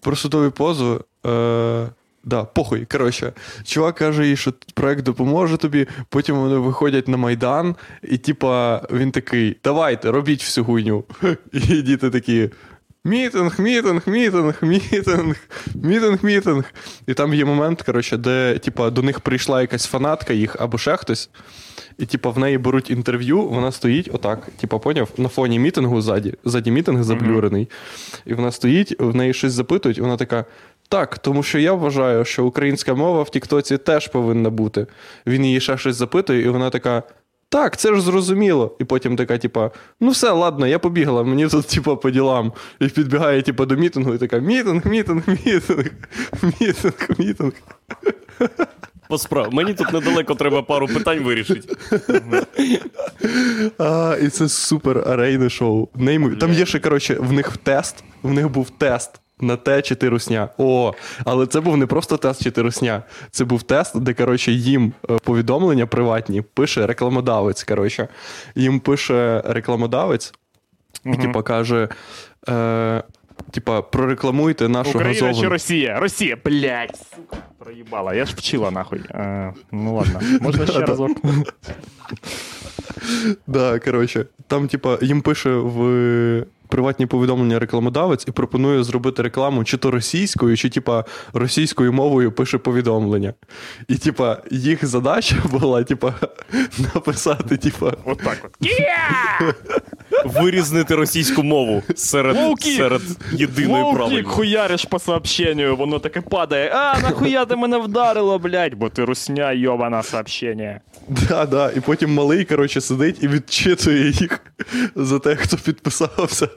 про судові позови. Е, да, похуй. Коротше, чувак каже їй, що проект допоможе тобі. Потім вони виходять на Майдан, і типа він такий: давайте, робіть всю хуйню. І діти такі. Мітинг, мітинг, мітинг, мітинг, мітинг, мітинг. І там є момент, коротше, де типа, до них прийшла якась фанатка їх або ще хтось. І, типа, в неї беруть інтерв'ю, вона стоїть отак, типа, поняв, на фоні мітингу ззаді, ззаді мітинг заблюрений. І вона стоїть, в неї щось запитують, і вона така. Так, тому що я вважаю, що українська мова в Тіктоці теж повинна бути. Він її ще щось запитує, і вона така. Так, це ж зрозуміло. І потім така, типа, ну все, ладно, я побігла, мені тут, типа, по ділам. І підбігає, типа, до мітингу, і така: мітинг, мітинг, мітинг, мітинг, мітинг. По справ, мені тут недалеко треба пару питань вирішити. А, і це супер арейне шоу. Неймовірно. Там є ще, коротше, в них тест, в них був тест. На те, чи ти русня. О, але це був не просто тест, чи ти русня. Це був тест, де, коротше, їм е, повідомлення приватні пише рекламодавець. Коротше, їм пише рекламодавець, і типа каже: е, типа, прорекламуйте нашу Україна чи. Росія? Росія, блядь, сука, проїбала. Я ж вчила нахуй. Е, ну ладно, можна ще разок. Да, коротше, там, типа, їм пише в приватні повідомлення рекламодавець і пропонує зробити рекламу чи то російською, чи типа російською мовою пише повідомлення. І, типа, їх задача була, типа, написати, типа. От так от. Yeah! Вирізнити російську мову серед, Лоу-кік! серед єдиної Лоу-кік правильної. хуяриш по сообщенню, воно таке падає. А, нахуя ти мене вдарило, блядь, бо ти русня, йобана сообщення. Да, да. І потім малий, коротше, сидить і відчитує їх за те, хто підписався,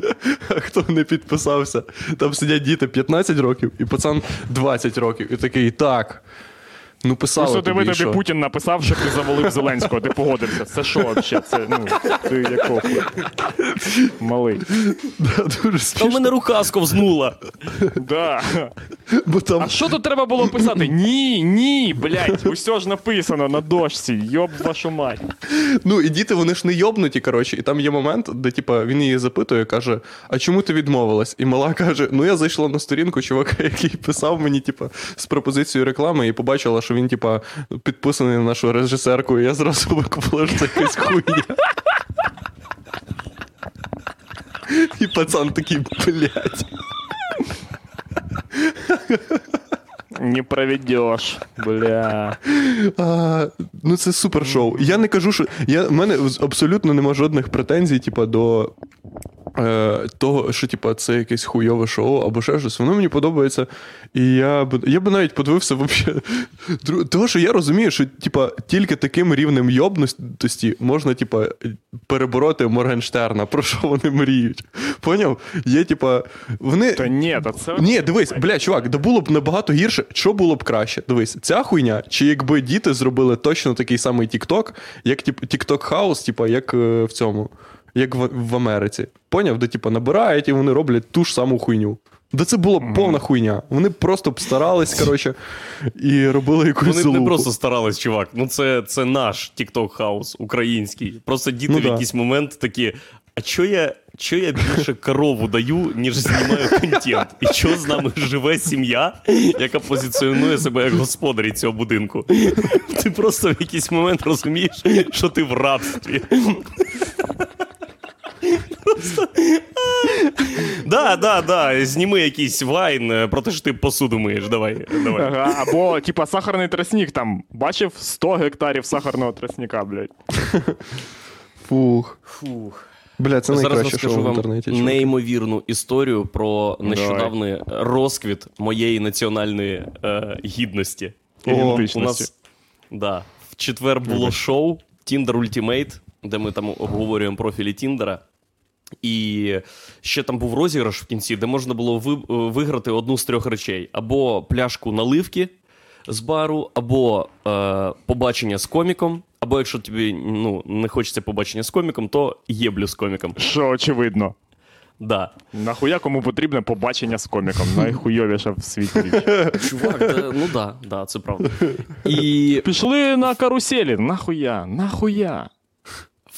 а хто не підписався. Там сидять діти 15 років, і пацан 20 років. І такий, так. Ну, писали Просто диви тобі, тобі що? Путін написав, що ти завалив Зеленського, ти погодився. Це що взагалі? Це, ну, ти якого? Малий. Да, дуже Та в мене рука сковзнула. Да. Бо там А що тут треба було писати? Ні, ні, блядь, усе ж написано на дошці, йоб вашу мать. Ну, і діти, вони ж не йобнуті, коротше, і там є момент, де типа, він її запитує, каже: А чому ти відмовилась? І мала каже: Ну, я зайшла на сторінку чувака, який писав мені, типа, з пропозицією реклами, і побачила, що він, типа, підписаний на нашу режисерку, і я зразу викупила, що це якась хуйня. І пацан такий, блядь. Не проведеш, бля. А, ну, це супер шоу. Я не кажу, що. Я, в мене абсолютно нема жодних претензій, типа, до того, що типа, це якесь хуйове шоу або ще щось, воно мені подобається. І я б я би навіть подивився вообще. Того, що я розумію, що типа, тільки таким рівнем йобності можна типа, перебороти Моргенштерна, про що вони мріють. Поняв? Є, типа, вони. Та ні, та це. Ні, дивись, бля, чувак, да було б набагато гірше. Що було б краще? Дивись, ця хуйня, чи якби діти зробили точно такий самий TikTok, як тип, TikTok house, типа, як е, в цьому, як в, в Америці. Поняв, де типа набирають і вони роблять ту ж саму хуйню. Да це була повна хуйня. Вони просто б старались, коротше, і робили якусь Вони залупу. не просто старались, чувак. Ну це, це наш TikTok house український. Просто діти Ну в да. якийсь момент такі. А чо я, чо я більше корову даю, ніж знімаю контент? І чо з нами живе сім'я, яка позиціонує себе як господарі цього будинку? Ти просто в якийсь момент розумієш, що ти в рабстві. Просто. Да, да, да. Зніми якийсь вайн е, про те, що ти посуду миєш. Давай, давай. Ага, або, типа, сахарний тростник там. Бачив 100 гектарів сахарного тростника, блядь. Фух. Фух. Бля, це Зараз розкажу шоу в вам інтернеті. чувак. неймовірну історію про нещодавний розквіт моєї національної е, гідності. О, У нас да, в четвер було шоу Tinder Ultimate, де ми там обговорюємо профілі Тіндера. І ще там був розіграш в кінці, де можна було ви- виграти одну з трьох речей: або пляшку наливки з бару, або е, побачення з коміком, або якщо тобі ну, не хочеться побачення з коміком, то єблю з коміком. Що очевидно. Да. Нахуя кому потрібне побачення з коміком? Найхуйовіша в світі річ. Чувак, да, ну да, да, це правда. І Пішли на каруселі. Нахуя? Нахуя?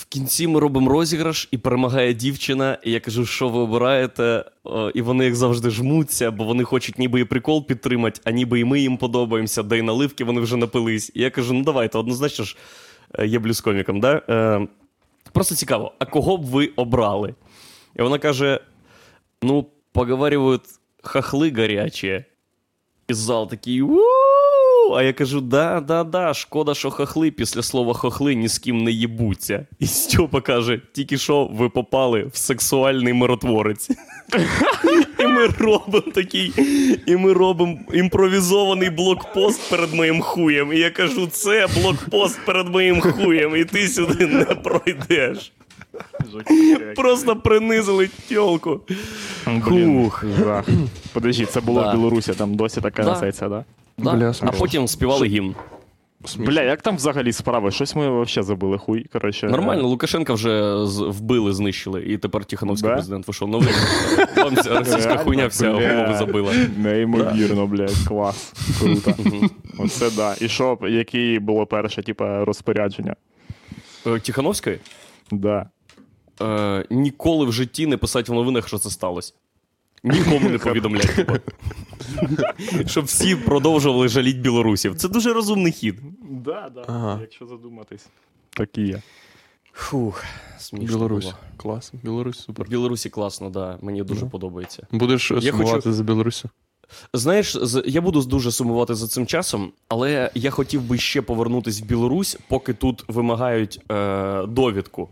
Кінці ми робимо розіграш, і перемагає дівчина. І я кажу, що ви обираєте? І вони як завжди жмуться, бо вони хочуть ніби і прикол підтримати, а ніби і ми їм подобаємося, де й наливки вони вже напились. І я кажу: ну давайте, однозначно ж е, є блюз коміком, да? Е, просто цікаво, а кого б ви обрали? І вона каже: ну, поговаривают, хохли гарячі. І зал такий у А я кажу: да, да, да, шкода, що хохли після слова хохли ні з ким не їбуться. І Стьопа каже: тільки що ви попали в сексуальний миротворець. І ми робимо такий, і ми робимо імпровізований блокпост перед моїм хуєм. І я кажу: це блокпост перед моїм хуєм, і ти сюди не пройдеш. Просто принизили тьолку. Блін, жах. Подожди, це було в Білорусі, там досі така несеться, да? Да. Бля, а смішно. потім співали гімн. Смішно. Бля, як там взагалі справи? Щось ми взагалі забили хуй. Коротше, Нормально, Лукашенка вже з- вбили, знищили, і тепер Тихановський Да? президент вийшов новий. Ця російська хуйня вся Бля. голови забила. Неймовірно, блядь, клас. Круто. Оце да. І що, яке було перше, типа, розпорядження? Е, Тихановської Да. е, ніколи в житті не писати в новинах, що це сталося. Нікому не повідомляти. типу. Щоб всі продовжували жаліть білорусів. Це дуже розумний хід. Да, да. Ага. Якщо задуматись. Так і є. Фух, смішно Білорусь. було. Клас. Білорусь В супер. Білорусі класно, да. Мені дуже Да. подобається. Будеш Я сумувати хочу- за Білорусю? Знаєш, я буду дуже сумувати за цим часом, але я хотів би ще повернутися в Білорусь, поки тут вимагають е, довідку.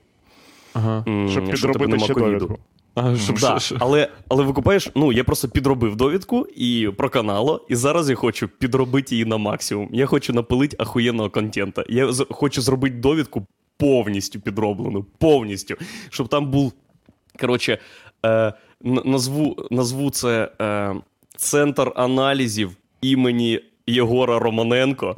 Ага. Щоб що підробити ще ковіду. довідку. А, щоб Да, ще- але, але викупаєш, ну я просто підробив довідку і проканало, і зараз я хочу підробити її на максимум. Я хочу напилити ахуєнного контента. Я з- хочу зробити довідку повністю підроблену, повністю. Щоб там був. Коротше, е, назву, назву це е, Центр аналізів імені Єгора Романенко.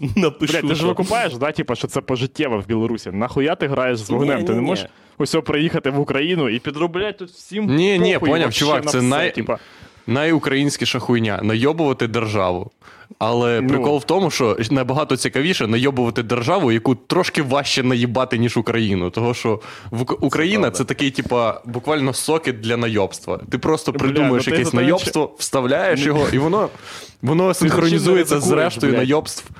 Напишу. Блядь, ти ж викупаєш, да, типа, що це пожиттєво в Білорусі. Нахуя ти граєш з вогнем? Ти не Ні-ні-ні. можеш ось приїхати в Україну і підроблять тут всім. Ні, ні, поняв, чувак, це все, най- Типа, Найукраїнськіша хуйня найобувати державу. Але Ну. прикол в тому, що набагато цікавіше найобувати державу, яку трошки важче наїбати, ніж Україну. Того що в Україна правда. це такий, типа, буквально сокет для найобства. Ти просто Бля, ну якесь найобство, вставляєш його, і воно, воно синхронізується з рештою блядь. найобств.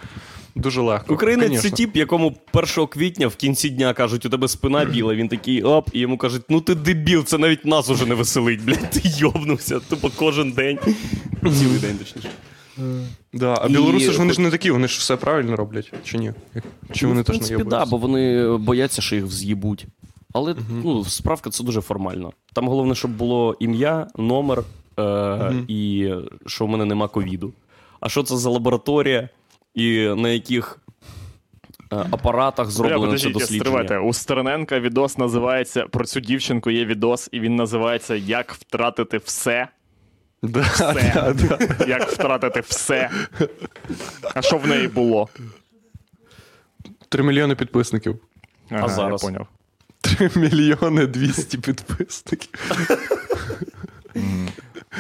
Дуже легко. Українець це тип, якому 1 квітня в кінці дня кажуть, у тебе спина біла. Він такий оп, і йому кажуть, ну ти дебіл, це навіть нас уже не веселить, блядь, ти йобнувся. Тупо кожен день. Цілий день, точніше. Да, а І- білоруси ж вони ж не такі, вони ж все правильно роблять, чи ні? Чи вони ну, в теж принципі, да, бо вони бояться, що їх вз'їбуть. Але ну, справка це дуже формально. Там головне, щоб було ім'я, номер е, і що в мене нема ковіду. А що це за лабораторія, і на яких е, апаратах Бля, зроблено це подождіть, дослідження? стривайте. У Стерненка відос називається про цю дівчинку є відос, і він називається Як втратити все. Да, Все. да, да. Як втратити все. А що в неї було? Три мільйони підписників. Ага, зараз? Я поняв. Три мільйони двісті підписників.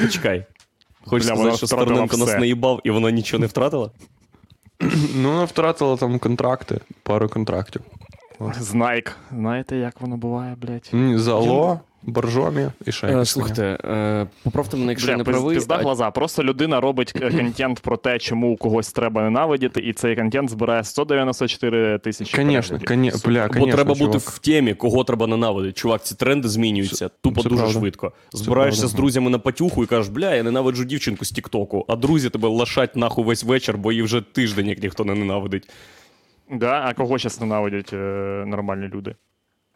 Почекай. Хочеш сказати, що Стерненко нас наїбав і вона нічого не втратила? Ну, вона втратила там контракти, пару контрактів. Знайк. Знаєте, як воно буває, блядь? Ні, Зало Боржомі і ще Е, якось. слухайте, е, поправте мене, якщо я Бля, не правий. пизда а- глаза. Просто людина робить е, контент про те, чому когось треба ненавидіти, і цей контент збирає 194 тисячі. Конечно, бля, Бо конечно, треба бути в темі, кого треба ненавидити. Чувак, ці тренди змінюються тупо це дуже правда. швидко. Збираєшся з друзями на патюху і кажеш, бля, я ненавиджу дівчинку з Тіктоку, а друзі тебе лашать нахуй весь вечір, бо її вже тиждень, як ніхто не ненавидить. Да? А кого зараз ненавидять е, нормальні люди?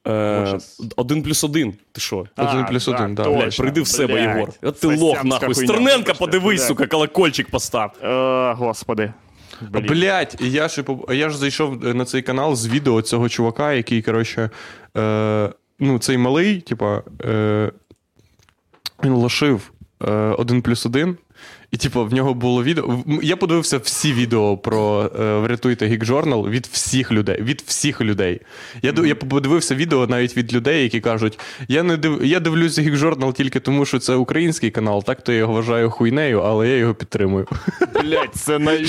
Е, один плюс один. Ти що? Один плюс один, да. Блядь, прийди в себе, блядь. Єгор. От ти лох, нахуй. Стерненка, подивись, блядь. сука, колокольчик постав. Е, господи. Блін. Блять, я ж, я ж зайшов е, на цей канал з відео цього чувака, який, коротше, е, ну, цей малий, типа, е, він лошив один плюс один. І, типу, в нього було відео. Я подивився всі відео про е, Врятуйте Geek Journal від всіх людей. Від всіх людей. Я, ду- я подивився відео навіть від людей, які кажуть: я не див, я дивлюся Geek Journal тільки тому, що це український канал, так то я його вважаю хуйнею, але я його підтримую. Блять, це.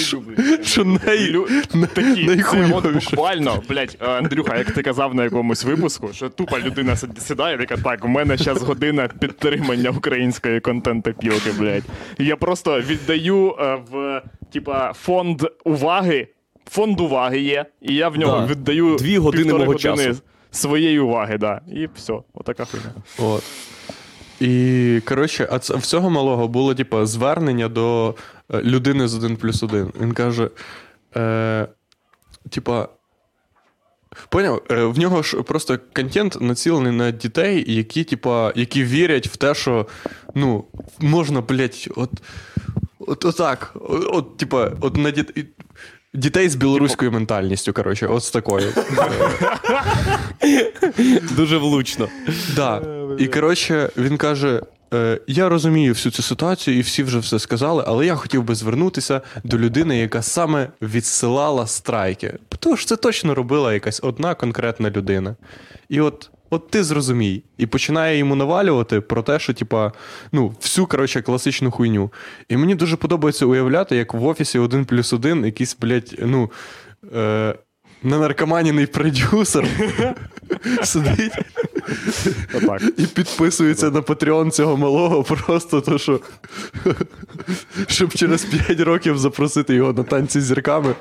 Що най... Лю... Такі, це от буквально, блядь, е, Андрюха, як ти казав на якомусь випуску, що тупа людина сідає, така, так, у мене зараз година підтримання української контент-опілки, блядь. І я просто віддаю е, в, типа, фонд уваги. Фонд уваги є, і я в нього Да. віддаю Дві години мого години часу. своєї уваги, да. І все, отака хуйня. От. І, коротше, а це, в цього малого було, типу, звернення до е, людини з 1 плюс 1. Він каже: е, типа. Поняв, Е, в нього ж просто контент націлений на дітей, які, типа, які вірять в те, що ну, можна, блядь, от, от, отак. От, от, типа, от на діт... дітей з білоруською ментальністю, коротше, от з такою. Дуже влучно. Да. І коротше, він каже: е, я розумію всю цю ситуацію, і всі вже все сказали, але я хотів би звернутися до людини, яка саме відсилала страйки. Тому що це точно робила якась одна конкретна людина. І от. От ти зрозумій, і починає йому навалювати про те, що, типа, ну, всю коротше, класичну хуйню. І мені дуже подобається уявляти, як в офісі один плюс один якийсь, блядь, ну, е, ненаркоманіний продюсер сидить і підписується на Patreon цього малого, просто то, що. Щоб через 5 років запросити його на танці з зірками.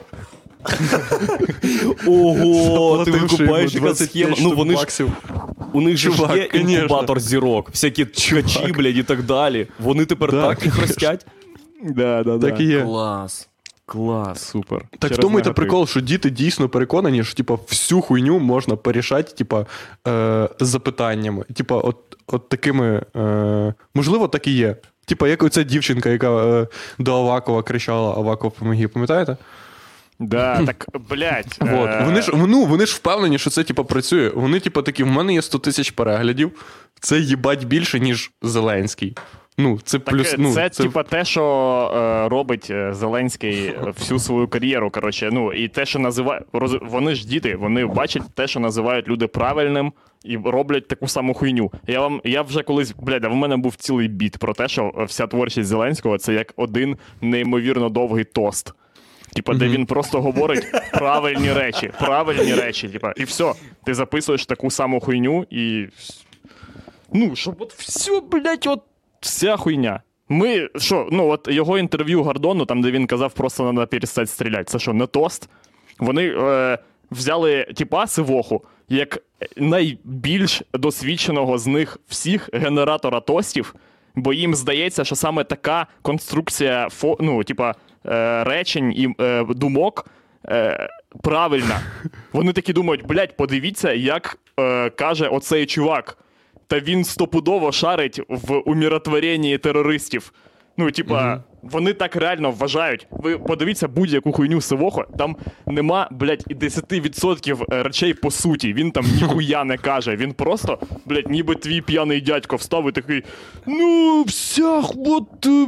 Ого, ти викупаєш йому яка 25 схема. Ну вони ж у них же ж є інкубатор зірок, всякі ткачі, блядь, і так далі. Вони тепер так їх ростять. Да, да, Так і є. Клас. Клас. Супер. Так в тому і та прикол, що діти дійсно переконані, що типа, всю хуйню можна порішати, типа, е, запитаннями. Типа, от, от такими. Е, можливо, так і є. Типа, як оця дівчинка, яка е, до Авакова кричала Аваков помоги, пам'ятаєте? Да, так, блядь. Вот. е, Вони ж ну, вони ж впевнені, що це типу, працює. Вони, типу, такі, в мене є 100 тисяч переглядів. Це їбать більше, ніж Зеленський. Ну, це Так, плюс. е, ну, це, це, типа те, що е, робить е, Зеленський всю свою кар'єру. Коротше, ну і те, що називає роз... вони ж діти, вони бачать те, що називають люди правильним, і роблять таку саму хуйню. Я вам я вже колись, блядь, а в мене був цілий біт про те, що вся творчість Зеленського це як один неймовірно довгий тост. Типа, де він просто говорить правильні речі, правильні речі. Типа, і все, ти записуєш таку саму хуйню і. Ну, щоб от все, блядь, от вся хуйня. Ми що, ну от його інтерв'ю Гордону, там де він казав, просто треба перестати стріляти. Це що, не тост? Вони е, взяли типа Сивоху як найбільш досвідченого з них всіх генератора тостів, бо їм здається, що саме така конструкція ну, типа, речень і е, думок. Е, правильна. Вони такі думають, блядь, подивіться, як е, каже оцей чувак. Та він стопудово шарить в умиротворенні терористів. Ну, типа, вони так реально вважають. Ви подивіться будь-яку хуйню Сивохо, там нема, блядь, і 10% речей по суті. Він там ніхуя не каже. Він просто, блядь, ніби твій п'яний дядько встав і такий. Ну, вся, от, е,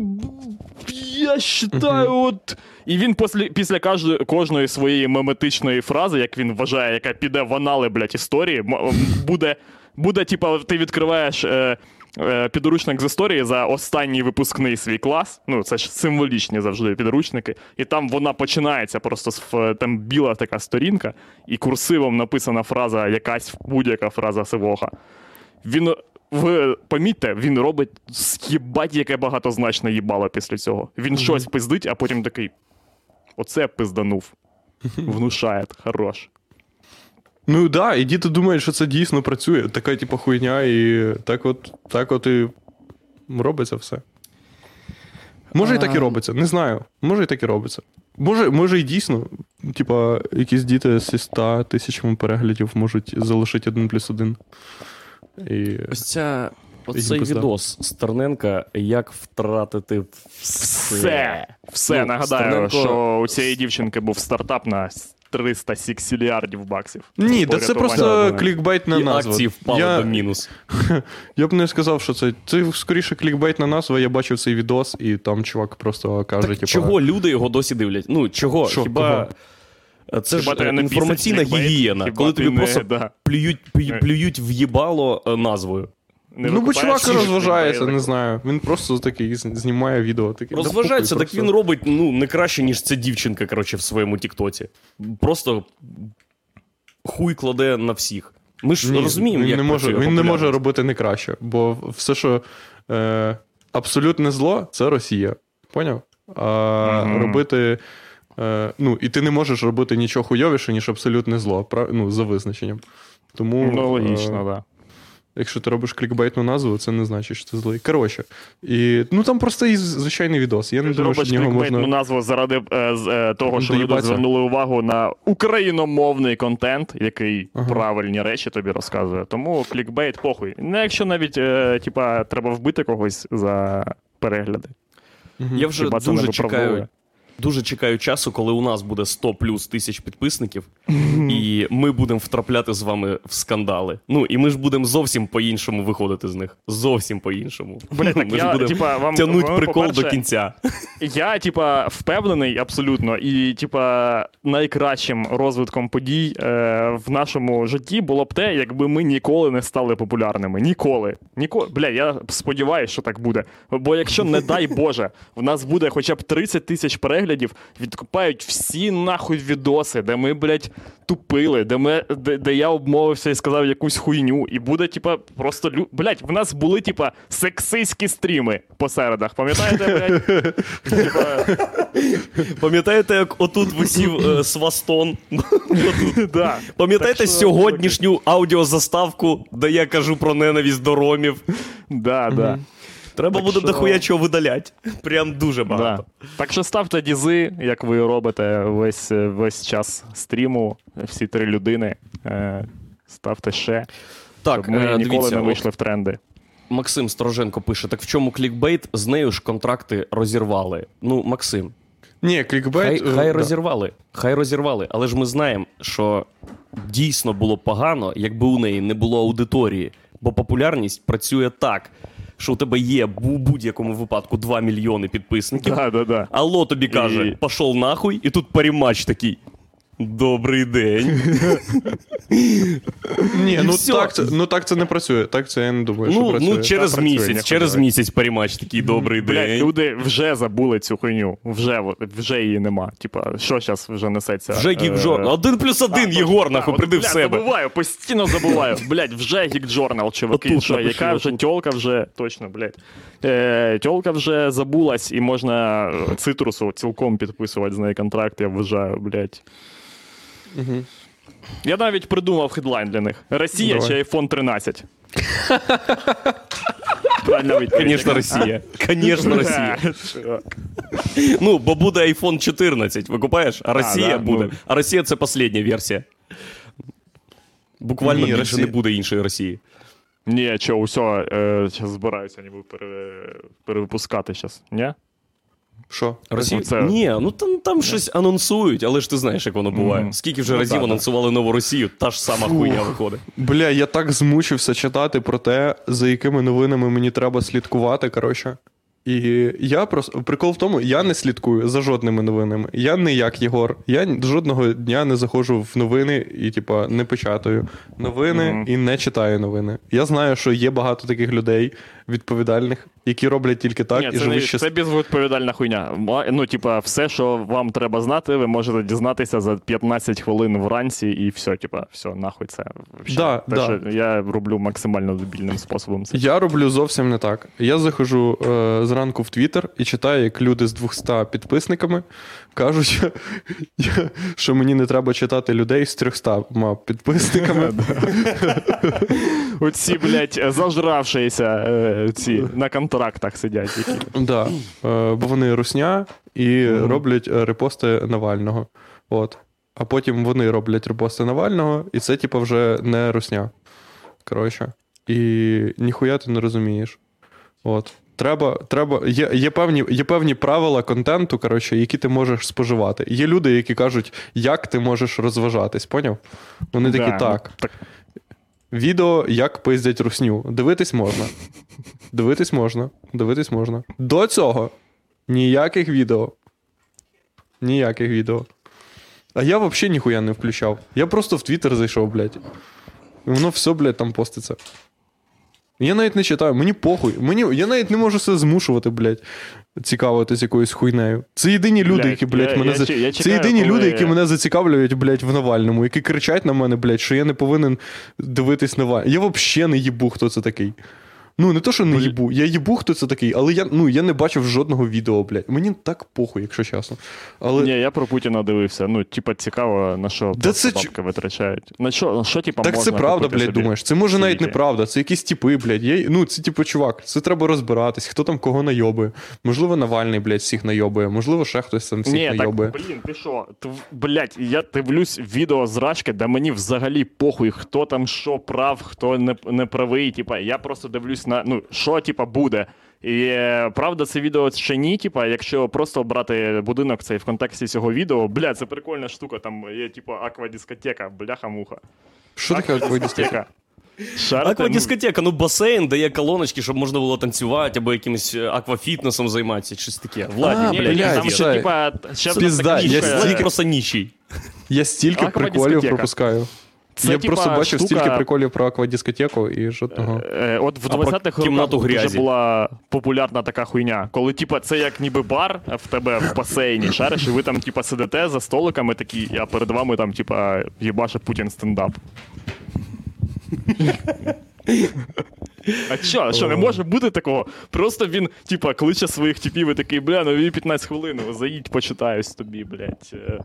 я считаю, от. І він після, після кожної, кожної своєї меметичної фрази, як він вважає, яка піде в анали, блядь, історії, буде, буде, типа, ти відкриваєш. Е, е, Підручник з історії за останній випускний свій клас. Ну, це ж символічні завжди підручники. І там вона починається просто з там біла така сторінка, і курсивом написана фраза, якась будь-яка фраза Сивоха. Він, ви помітьте, він робить їбать, яке багатозначне їбало після цього. Він щось пиздить, а потім такий. Оце пизданув. Внушає, хорош. Ну так, да, і діти думають, що це дійсно працює. Така, типу, хуйня, і так от, так от і робиться все. Може, і так і робиться, не знаю. Може, і так і робиться. Може, може і дійсно, типа, якісь діти зі 100 тисячами переглядів можуть залишити один плюс один. І... Ось ця, оцей відос Стерненка, як втратити все. Все. Все. Ну, Нагадаю, Стерненко- що у цієї дівчинки був стартап на 300 сіксілярдів баксів. Ні, це просто І назва. акції впали я, до мінус. я б не сказав, що це. Це скоріше клікбейтна назва. Я бачив цей відос, і там чувак просто каже, Так типу. чого люди його досі дивлять? Ну, чого? Що, Хіба. Це Хіба ж е, інформаційна клікбейт? гігієна, Хіба коли тобі не- просто да. плюють, плюють в їбало е, назвою. Не ну, бо чувак всі розважається, не знаю. Він просто такий знімає відео. Такий, Розважається, так просто». він робить ну, не краще, ніж ця дівчинка, коротше, в своєму Тіктоці. Просто хуй кладе на всіх. Ми ж Ні, розуміємо, він як не може, він не може робити не краще, бо все, що е, абсолютне зло, це Росія. Поняв? А Мгм. робити. Е, ну, і ти не можеш робити нічого хуйовіше, ніж абсолютне зло, прав- ну, за визначенням. Тому, Ну, е, логічно, так. Да. Якщо ти робиш клікбейтну назву, це не значить, що ти злий. Коротше, і, ну там простий звичайний відос. Я не Ти думаю, робиш нього клікбейтну можна. назву заради е, з, е, того, що люди звернули увагу на україномовний контент, який Ага. правильні речі тобі розказує. Тому клікбейт похуй. Не якщо навіть е, типа, треба вбити когось за перегляди. Мгм. Я вже Хіба дуже чекаю. Дуже чекаю часу, коли у нас буде 100 плюс тисяч підписників, і ми будемо втрапляти з вами в скандали. Ну і ми ж будемо зовсім по-іншому виходити з них. Зовсім по-іншому. Бля, так ми ж будемо типа, вам- тягнуть вам, прикол до кінця. Я, типа, впевнений абсолютно, і, типа, найкращим розвитком подій е, в нашому житті було б те, якби ми ніколи не стали популярними. Ніколи. Ніколи. Бля, я сподіваюся, що так буде. Бо якщо, не дай Боже, в нас буде хоча б 30 тисяч переглядів, відкупають всі нахуй відоси, де ми, блядь, тупили, де, ми, де, де я обмовився і сказав якусь хуйню. І буде, типа, просто лю... блядь, в нас були, типа, сексистські стріми по середах. Пам'ятаєте, блядь? Пам'ятаєте, як отут висів е, свастон? Пам'ятаєте сьогоднішню аудіозаставку, де я кажу про ненависть до ромів? Да, да. Треба Так буде що- дохуя чого видаляти. Прям дуже Да. багато. Так що ставте дізи, як ви робите весь, весь час стріму, всі три людини. Е, Ставте ще, Так, щоб ми е, ніколи дивіться, не вийшли в тренди. Максим Стороженко пише: так в чому клікбейт? З нею ж контракти розірвали. Ну, Максим, Ні, хай, клікбейт. е, хай да. розірвали. Хай розірвали. Але ж ми знаємо, що дійсно було погано, якби у неї не було аудиторії. Бо популярність працює так, що у тебе є у будь-якому випадку 2 мільйони підписників. Да, да, да. Алло тобі каже, І- пошов нахуй, і тут парімач такий. Добрий день. Ні, ну так, це, ну так це не працює. Так це я не думаю, що Ну, працює. ну через працює, місяць, ніхуя. через місяць парімач такий добрий Блядь, день. люди вже забули цю хуйню. Вже, вже її нема. Типа, що зараз вже несеться? Вже гік Е. Один плюс один, Єгор, нахуй, приди в себе. Забуваю, постійно забуваю. Блядь, вже Journal, чуваки. Що, яка вже тьолка вже, точно, блядь. Е, тьолка вже забулась, і можна цитрусу цілком підписувати з неї контракт, я вважаю, блядь. Мгм. Я навіть придумав хедлайн для них: Росія Давай. чи iPhone 13. правильно. Звісно, Росія. Звісно, Росія. Чувак. Ну, бо буде iPhone 14, викупаєш? А Росія да, буде. ну. А Росія це остання версія. Буквально Ні, більше не буде іншої Росії. Ні, що, усе, е, зараз збираюся ніби пере, перевипускати зараз. Ні? Що? Росія? це- Ні, ну там, там щось анонсують, але ж ти знаєш, як воно буває. Мгм. Скільки вже Ну, разів так, так. анонсували нову Росію, та ж сама хуйня виходить. Бля, я так змучився читати про те, за якими новинами мені треба слідкувати. Коротше. І я просто прикол в тому, я не слідкую за жодними новинами. Я не як Єгор. Я жодного дня не заходжу в новини і, типа, не печатаю новини Мгм. і не читаю новини. Я знаю, що є багато таких людей відповідальних, які роблять тільки так Ні, і це, живуть щас... це безвідповідальна хуйня. Ну, типа, все, що вам треба знати, ви можете дізнатися за 15 хвилин вранці, і все, типа, все, нахуй це. Да, Те, да. що я роблю максимально дебільним способом. Це. Я роблю зовсім не так. Я заходжу е, зранку в Твіттер і читаю, як люди з 200 підписниками кажуть, що мені не треба читати людей з 300 підписниками. Оці, блядь, зажравшися е, ці на контрактах сидять. Які. Да, е, бо вони русня і Мгм. роблять е, репости Навального. От. А потім вони роблять репости Навального, і це, типу, вже не русня. Коротше. І ніхуя ти не розумієш. От. Треба, треба, є, є, певні, є певні правила контенту, коротше, які ти можеш споживати. Є люди, які кажуть, як ти можеш розважатись, поняв? Вони такі, Да, так. ну, так. Відео, як пиздять русню. Дивитись можна. Дивитись можна. Дивитись можна. До цього ніяких відео. Ніяких відео. А я взагалі ніхуя не включав. Я просто в Твіттер зайшов, блядь. І воно все, блядь, там поститься. Я навіть не читаю, мені похуй. Мені, я навіть не можу себе змушувати, блядь, цікавитись якоюсь хуйнею. Це єдині люди, Блядь, які, блядь, я- мене я за... я Це єдині коли- люди, які мене зацікавлюють, блядь, в Навальному, які кричать на мене, блядь, що я не повинен дивитись Навального. Я взагалі не їбу, хто це такий. Ну, не то, що не їбу, я їбу, хто це такий, але я, ну, я не бачив жодного відео, блядь. Мені так похуй, якщо чесно. Але Ні, я про Путіна дивився. Ну, типа, цікаво, на що Да це бабки витрачають. На що, на що типа, Так можна це правда, блядь, собі думаєш. Це може навіть неправда. Це якісь типи, блядь. Є, ну, це типу, чувак, це треба розбиратись, хто там кого найобує. Можливо, Навальний, блядь, всіх найобує, можливо, ще хтось там всіх Ні, так, блін, ти що? Ти, блядь, я дивлюсь відео з рачки, де мені взагалі похуй, хто там що прав, хто не, не правий. Типа, я просто дивлюсь на ну, що типа буде. І е, правда, це відео чи ні, типа, якщо просто брати будинок цей в контексті цього відео, бля, це прикольна штука, там є типа аквадискотека, бляха-муха. Що таке аквадістика? Шарите? Аквадискотека, ну басейн, де є колоночки, щоб можна було танцювати або якимось е, аквафітнесом займатися, щось таке. Владі, А, Ні, блядь, там ще, типа, ще Пізда, я стільки- просто нічий. Я стільки приколів пропускаю. Це, я типа, просто бачив штука- стільки приколів про аквадискотеку і жодного. Е, От в 20-х кімнату роках вже була популярна така хуйня, коли типа це як ніби бар в тебе в басейні, шариш, і ви там типа сидите за столиками такі, а перед вами там, типа, єбаше Путін стендап. А що, що не може бути такого? Просто він, типа, кличе своїх типів і такий, бля, нові 15 хвилин, заїдь, почитаюсь тобі, блядь. Е,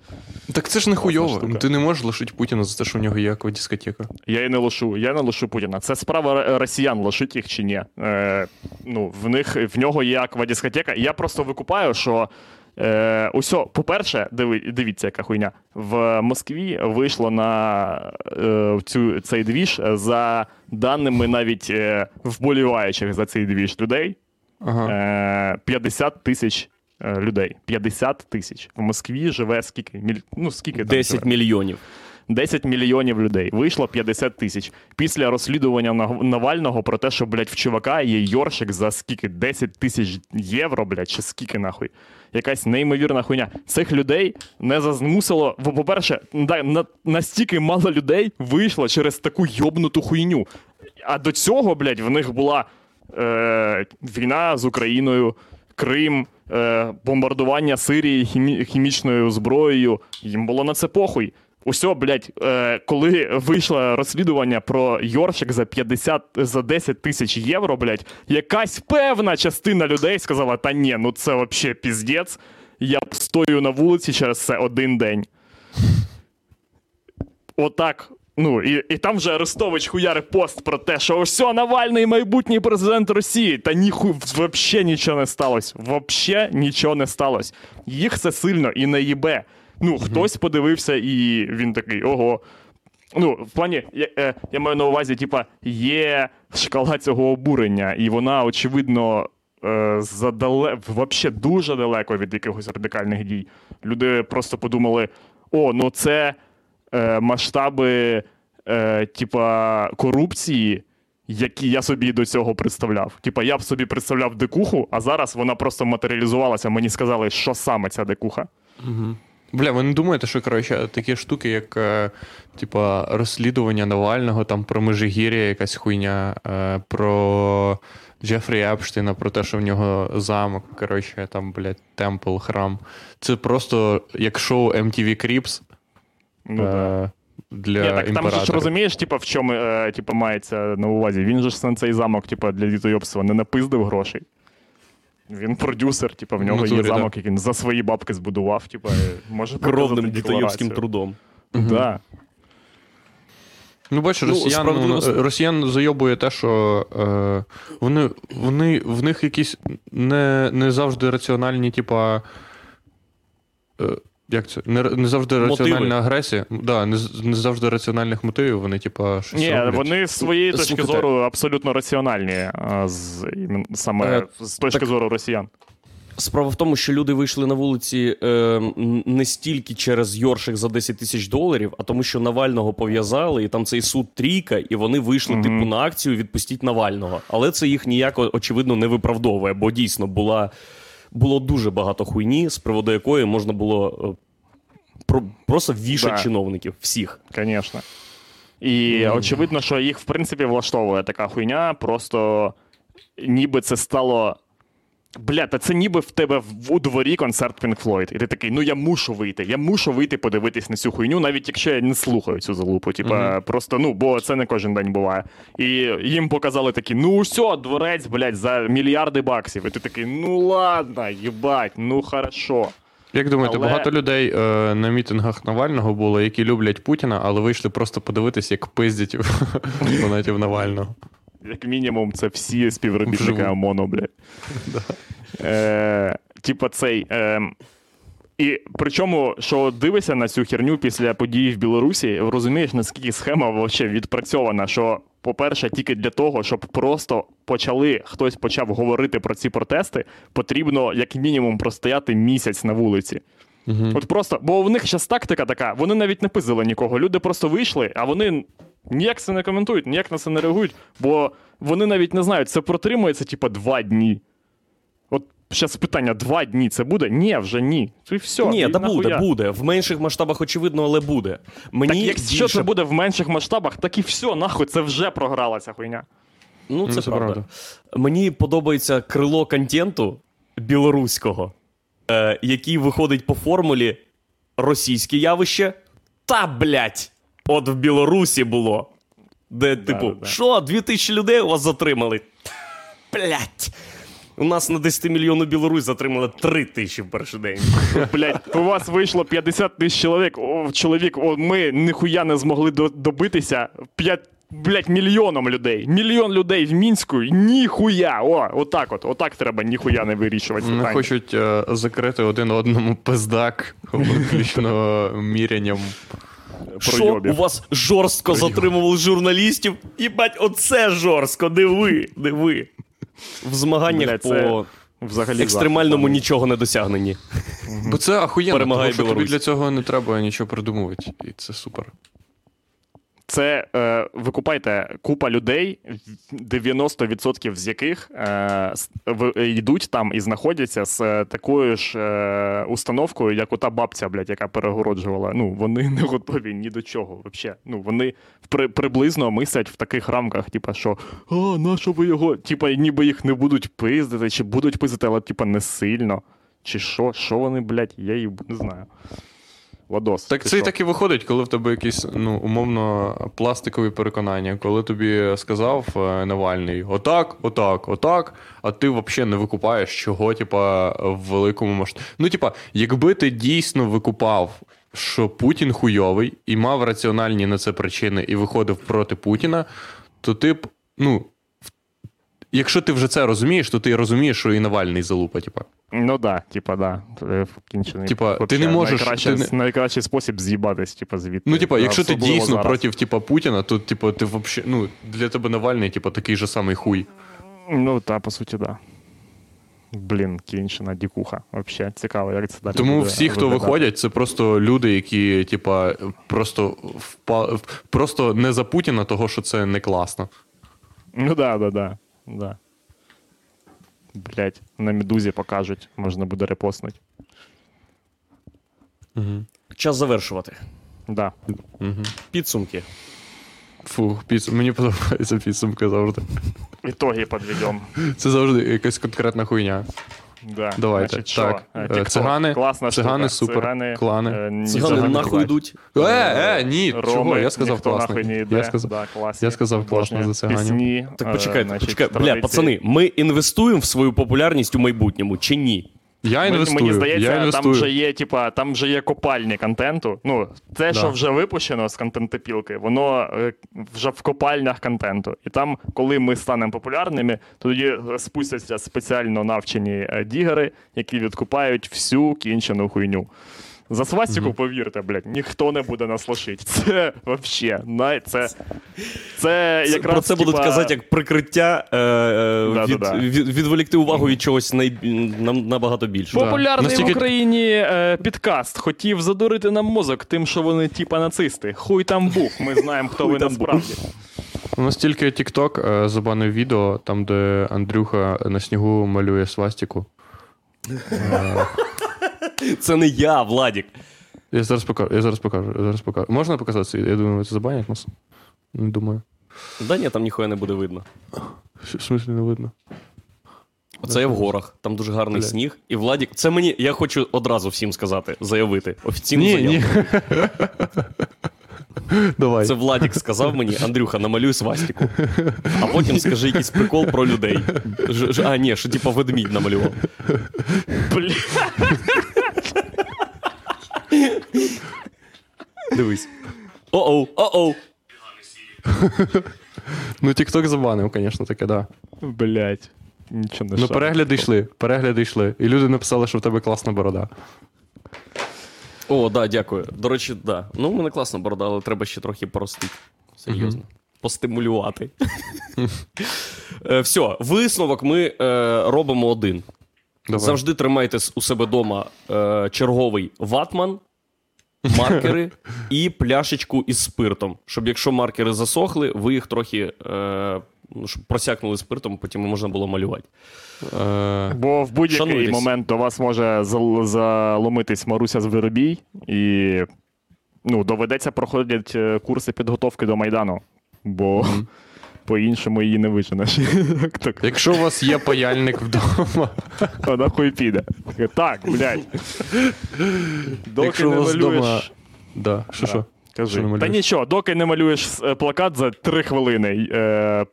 Так це ж не хуйово. Ну, Ти не можеш лишити Путіна за те, що у нього є аквадискотека. Я і не лишу, я не лишу Путіна. Це справа росіян, лишить їх чи ні. Е, ну, в них в нього є аквадискотека. Я просто викупаю, що. Е, усьо, по-перше, диви, дивіться, яка хуйня. В Москві вийшло на е, цю, цей двіж за даними навіть е, вболіваючих за цей двіж людей. Ага. Е, 50 тисяч е, людей. 50 тисяч. В Москві живе скільки? Міль... Ну, скільки там 10 живе? мільйонів. 10 мільйонів людей. Вийшло 50 тисяч. Після розслідування Навального про те, що, блядь, в чувака є Йоршик за скільки? 10 тисяч євро, блядь, чи скільки нахуй. Якась неймовірна хуйня. Цих людей не зазмусило. По-перше, настільки мало людей вийшло через таку йобнуту хуйню. А до цього, блядь, в них була е, війна з Україною, Крим, е, бомбардування Сирії хімі- хімічною зброєю. Їм було на це похуй. Усьо, блядь, е, коли вийшло розслідування про Йоршик за 50, за 10 тисяч євро, блядь, якась певна частина людей сказала: та ні, ну це вообще піздець. Я стою на вулиці через це один день. Отак. Ну, і, і там вже Арестович хуяри пост про те, що все, Навальний майбутній президент Росії. Та ніху взагалі нічого не сталося. Вообще нічого не сталося. Їх це сильно і не їбе. Ну, хтось подивився, і він такий, ого. Ну, в плані, я, е, я маю на увазі, типа, є шкала цього обурення, і вона, очевидно, е, задале... вообще дуже далеко від якихось радикальних дій. Люди просто подумали: о, ну це е, масштаби, е, типа, корупції. Які я собі до цього представляв. Типа, я б собі представляв дикуху, а зараз вона просто матеріалізувалася. Мені сказали, що саме ця дикуха. Бля, ви не думаєте, що коротше, такі штуки, як е, типа, розслідування Навального, там про Межигір'я якась хуйня, е, про Джефрі Епштейна, про те, що в нього замок, коротше, там, блядь, темпл, храм. Це просто як шоу MTV Cribs Ну, да. е, для Ні, так там же імператора. ж розумієш, типа, в чому типа, мається на увазі. Він же ж на цей замок, типа, для дітойобства не напиздив грошей. Він продюсер, типа, в нього натурі, є да. замок, який він за свої бабки збудував, типу, може Кровним показати трудом. Угу. трудом. Да. Ну, бачиш, Ну, росіян, справедливо- ну, росіян зайобує те, що е, вони, вони, в них якісь не, не завжди раціональні, типа. Е, як це? Не, не завжди Мотиви. раціональна агресія. Да, не, не завжди раціональних мотивів, вони, типа, щось Ні, роблять. вони з своєї точки Слухайте. зору абсолютно раціональні, з, саме Е, з точки так- зору росіян. Справа в тому, що люди вийшли на вулиці е, не стільки через Йоршик за 10 тисяч доларів, а тому, що Навального пов'язали, і там цей суд трійка, і вони вийшли Мгм. типу на акцію відпустіть Навального. Але це їх ніяко очевидно не виправдовує, бо дійсно була було дуже багато хуйні, з приводу якої можна було е, про, просто вішати Да. чиновників всіх. Звісно. І очевидно, що їх в принципі влаштовує така хуйня, просто ніби це стало. Бля, та це ніби в тебе в- у дворі концерт Pink Floyd. І ти такий, ну я мушу вийти. Я мушу вийти подивитись на цю хуйню, навіть якщо я не слухаю цю залупу. Типа, просто, ну, бо це не кожен день буває. І їм показали такі: ну все, дворець, блядь, за мільярди баксів. І ти такий, ну ладно, їбать, ну хорошо. Як думаєте, Але- багато людей е, на мітингах Навального було, які люблять Путіна, але вийшли просто подивитись, як пиздять фанатів Навального. Як мінімум, це всі співробітники. ОМОНу, блядь. Е, Типа цей. Е, і причому, що дивишся на цю херню після подій в Білорусі, розумієш, наскільки схема вообще відпрацьована, що, по-перше, тільки для того, щоб просто почали, хтось почав говорити про ці протести, потрібно як мінімум простояти місяць на вулиці. От просто, бо в них зараз тактика така, вони навіть не пиздили нікого. Люди просто вийшли, а вони ніяк це не коментують, ніяк на це не реагують, бо вони навіть не знають, це протримується, типа, два дні. От зараз питання: два дні це буде? Ні, вже ні. І все. Ні, та нахуя? буде, буде. В менших масштабах, очевидно, але буде. Мені Так якщо більше... це буде в менших масштабах, так і все, нахуй, це вже програла ця хуйня. Ну, це, Ну, це правда. правда. Мені подобається крило контенту білоруського, е, який виходить по формулі російське явище. Та блять, от в Білорусі було. Де, типу, да, да. що, дві тисячі людей у вас затримали? Блять. У нас на 10 мільйонів Білорусь затримали 3 тисячі в перший день. Блять, у вас вийшло 50 тисяч чоловік. О, чоловік, о, ми ніхуя не змогли до- добитися 5, блять, мільйоном людей. Мільйон людей в мінську, ніхуя. О, отак от, отак треба ніхуя не вирішувати. Вони хочуть е, закрити один одному пиздак, виключно мірянням. Що у вас жорстко затримували журналістів? Їбать, оце жорстко, диви, диви. В змаганнях Бля, це по Взагалі екстремальному захуй. нічого не досягнені. Бо це ахуєнно, Перемагає тому що тобі для цього не треба нічого придумувати. І це супер. Це е, ви купайте купа людей, 90% з яких е, йдуть там і знаходяться з е, такою ж е, установкою, як ота бабця, блядь, яка перегороджувала. Ну, вони не готові ні до чого. Вообще. Ну, вони при, приблизно мислять в таких рамках, типа, що а, на що ви його? Типа, ніби їх не будуть пиздити, чи будуть пиздити, але типа не сильно. Чи що? Що вони, блядь, я їх не знаю. Ладос. Так це і так і виходить, коли в тебе якісь ну, умовно пластикові переконання, коли тобі сказав е, Навальний отак, отак, отак, а ти взагалі не викупаєш, чого, типа, в великому масштабі. Ну, типа, якби ти дійсно викупав що Путін хуйовий і мав раціональні на це причини і виходив проти Путіна, то ти б, ну, якщо ти вже це розумієш, то ти розумієш, що і Навальний залупа, типа. Ну да, типа, да. Е, Вкінчений. Типа, ти не можеш- Найкраще, ти не- найкращий спосіб з'їбатись, типа, звідти. Ну, типа, якщо ти дійсно зараз. проти типа, Путіна, то типа, ти вообще, ну, для тебе Навальний, типа, такий же самий хуй. Ну, та, по суті, да. Блін, кінчена дікуха. Вообще цікаво, як це далі. Тому буде всі, хто виглядати. виходять, це просто люди, які, типа, просто впа... просто не за Путіна, того, що це не класно. Ну да, да, да. Да. Блять, на медузі покажуть, можна буде репостнути. Час завершувати. Да. Підсумки. Фу, підсум... мені подобається підсумки завжди. Ітоги підведемо. Це завжди якась конкретна хуйня. Да. Давайте. Значить, що? Так, Е, цигани- Класна цигани штука. супер, Цигани, клани. е, ні, Цигани Цигани нахуй класні. йдуть. Е, е, ні, Роми, чого? Я сказав ніхто нахуй не йде. Я сказав, Да, класні. я сказав класно за циганів. Пісні, Так е, почекайте, значить, почекайте. Бля, традиції. пацани, ми інвестуємо в свою популярність у майбутньому чи ні? Я інвестую. Мені здається, я там вже є, типа, там вже є копальні контенту. Ну, те, Да. що вже випущено з контентопілки, воно е, вже в копальнях контенту. І там, коли ми станемо популярними, то тоді спустяться спеціально навчені е, дігери, які відкупають всю кінчену хуйню. За свастику, повірте, блядь, ніхто не буде нас лошить. Це вообще, най, це, це Це- якраз, Про це будуть типа, казати як прикриття е, е, від, Да-да-да. від, відволікти увагу від чогось най, нам, набагато більше. Да. Популярний Настільки- в Україні е, підкаст хотів задурити нам мозок тим, що вони типа нацисти. Хуй там був. Ми знаємо, хто ви насправді. У нас тільки TikTok е, забанив відео, там, де Андрюха на снігу малює свастику. Це не я, Владік. Я зараз покажу, я зараз покажу, я зараз покажу. Можна показати це? Я думаю, це забанять нас. Не думаю. Да ні, там ніхуя не буде видно. Що, В смислі не видно. Оце я в горах, там дуже гарний Блядь. сніг. І Владік, це мені, я хочу одразу всім сказати, заявити. Офіційну Ні, заяву. ні. Давай. Це Владік сказав мені, Андрюха, намалюй свастику. А потім скажи якийсь прикол про людей. Ж, ж- а, ні, що типа ведмідь намалював. Бля. Дивись. О-оу, о-оу. Ну, TikTok забанив, звісно, таке, да. Блять. Нічого не Ну, шарю. перегляди йшли, перегляди йшли. І люди написали, що в тебе класна борода. О, да, дякую. До речі, да. Ну, в мене класна борода, але треба ще трохи поростити. Серйозно. Постимулювати. Е, Все, висновок ми е, робимо один. Давай. Завжди тримайте с- у себе вдома е, черговий ватман, маркери і пляшечку із спиртом. Щоб якщо маркери засохли, ви їх трохи е, ну, щоб просякнули спиртом, потім можна було малювати. Е, Бо в будь-який Шануйтесь. момент до вас може зал- заломитись Маруся з виробій, і ну, доведеться проходити е, курси підготовки до Майдану. Бо по-іншому її не виженеш. Якщо у вас є паяльник вдома, Вона хуй піде. Так, блядь. Доки не малюєш. да. що що? Кажи. Та нічого, доки не малюєш е, плакат за три хвилини. Е,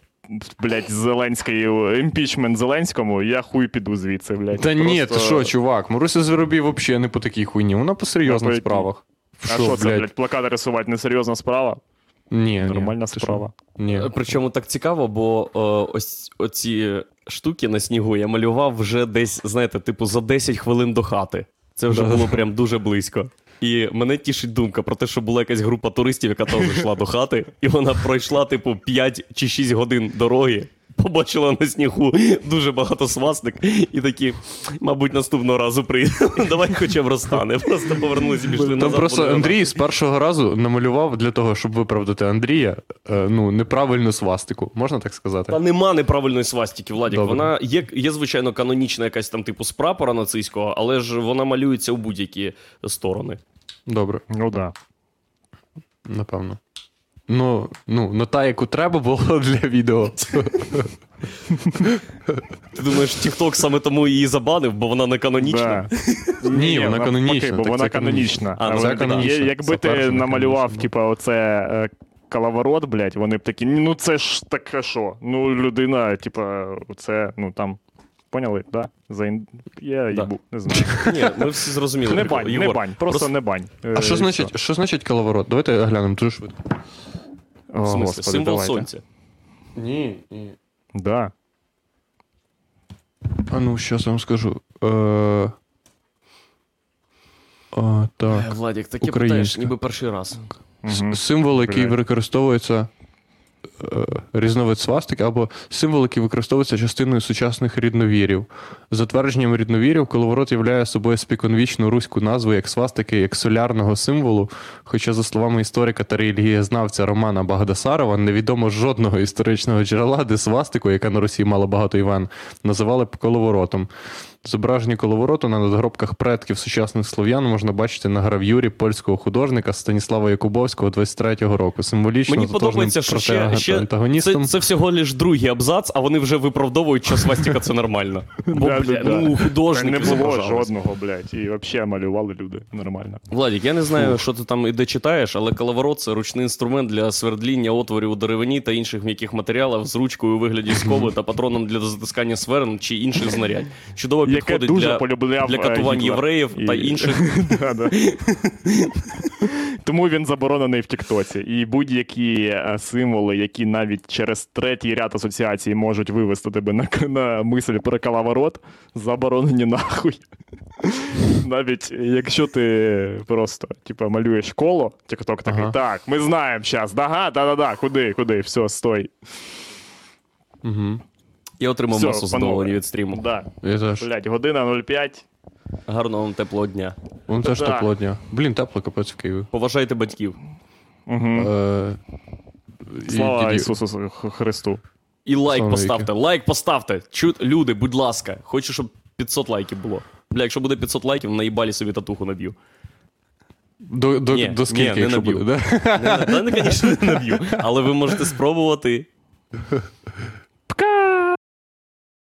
блядь, Зеленський, імпічмент Зеленському, я хуй піду звідси, блядь. Та ні, ти що, чувак, Маруся Звіробій взагалі не по такій хуйні, вона по серйозних справах. А що це, блядь, плакати рисувати несерйозна справа? Ні, Нормальна ні, справа. Ні. Е, Причому так цікаво, бо о, ось оці штуки на снігу я малював вже десь, знаєте, типу, за 10 хвилин до хати. Це вже було прям дуже близько. І мене тішить думка про те, що була якась група туристів, яка теж йшла до хати, і вона пройшла, типу, 5 чи 6 годин дороги. Побачила на снігу дуже багато свастик, і такі, мабуть, наступного разу приїдемо. Давай хоча б розтане. Просто повернулися і пішли Там назад. просто Андрій з першого разу намалював для того, щоб виправдати Андрія, е, ну, неправильну свастику. Можна так сказати? Та нема неправильної свастики, Владік. Добре. Вона є, є, звичайно, канонічна якась там типу з прапора нацистського, але ж вона малюється у будь-які сторони. Добре, Ну да. напевно. Ну, ну, ну та, яку треба було для відео. Ти думаєш, TikTok саме тому її забанив, бо вона не канонічна? Да. Ні, вона канонічна, Бо вона канонічна. А, ну, канонічна. Якби ти намалював, типа, оце е, калаворот, блядь, вони б такі, ну це ж таке що? Ну, людина, типа, це, ну там. Поняли? Да? За ін... Я Да. їбу, не знаю. Ні, ми всі зрозуміли. Не бань, не бань, просто не бань. Е, А що значить, що значить коловорот? Давайте глянемо дуже швидко. О, В смысле, Господи, символ давайте. сонця. Ні, ні. Да. А ну, зараз вам скажу. Е... А, так. Е, Владік, таке Українська. питаєш, ніби перший раз. С- Мгм. Символ, який Блядь. використовується різновид свастики, або символ, який використовується частиною сучасних рідновірів. За твердженням рідновірів, коловорот являє собою спіконвічну руську назву як свастики, як солярного символу. Хоча, за словами історика та релігієзнавця Романа Багдасарова, невідомо жодного історичного джерела, де свастику, яка на Росії мала багато Іван, називали б коловоротом. Зображення коловороту на надгробках предків сучасних слов'ян можна бачити на грав'юрі польського художника Станіслава Якубовського 23-го року. Символічно Мені подобається, що ще, ще це, це всього лиш другий абзац, а вони вже виправдовують, що свастика це нормально. Бо, Да, бля, да, да. ну, Та художники не було жодного, блядь. І взагалі малювали люди нормально. Владік, я не знаю, що ти там і де читаєш, але коловорот це ручний інструмент для свердління отворів у деревині та інших м'яких матеріалів з ручкою у вигляді скоби та патроном для затискання сверн чи інших знарядь. Чудово Яке підходить дуже для, полюбляв для е, катувань Гітлер. євреїв та інших. Да, да. Тому він заборонений в Тіктоці. І будь-які е, символи, які навіть через третій ряд асоціацій можуть вивести тебе на, на мисль про калаворот, заборонені нахуй. Навіть якщо ти просто типу, малюєш коло, Тікток такий, Ага. так, ми знаємо зараз, ага, да-да-да, куди, куди, все, стой. Угу. Я отримав Все, масу задоволення від стріму. Да. Я теж. Блять, година 05. Гарного вам теплого дня. Вон теж Да. тепло дня. Блін, тепло капець в Києві. Поважайте батьків. Угу. Е, і- Слава і- Ісусу Христу. І лайк Слава поставте, лайк поставте. Чу... Люди, будь ласка, хочу, щоб 500 лайків було. Бля, якщо буде 500 лайків, наїбалі собі татуху наб'ю. До, до, Ні, до скільки, ні, не якщо наб'ю. буде, да? Не, не, не, звісно, не наб'ю. Але ви можете спробувати.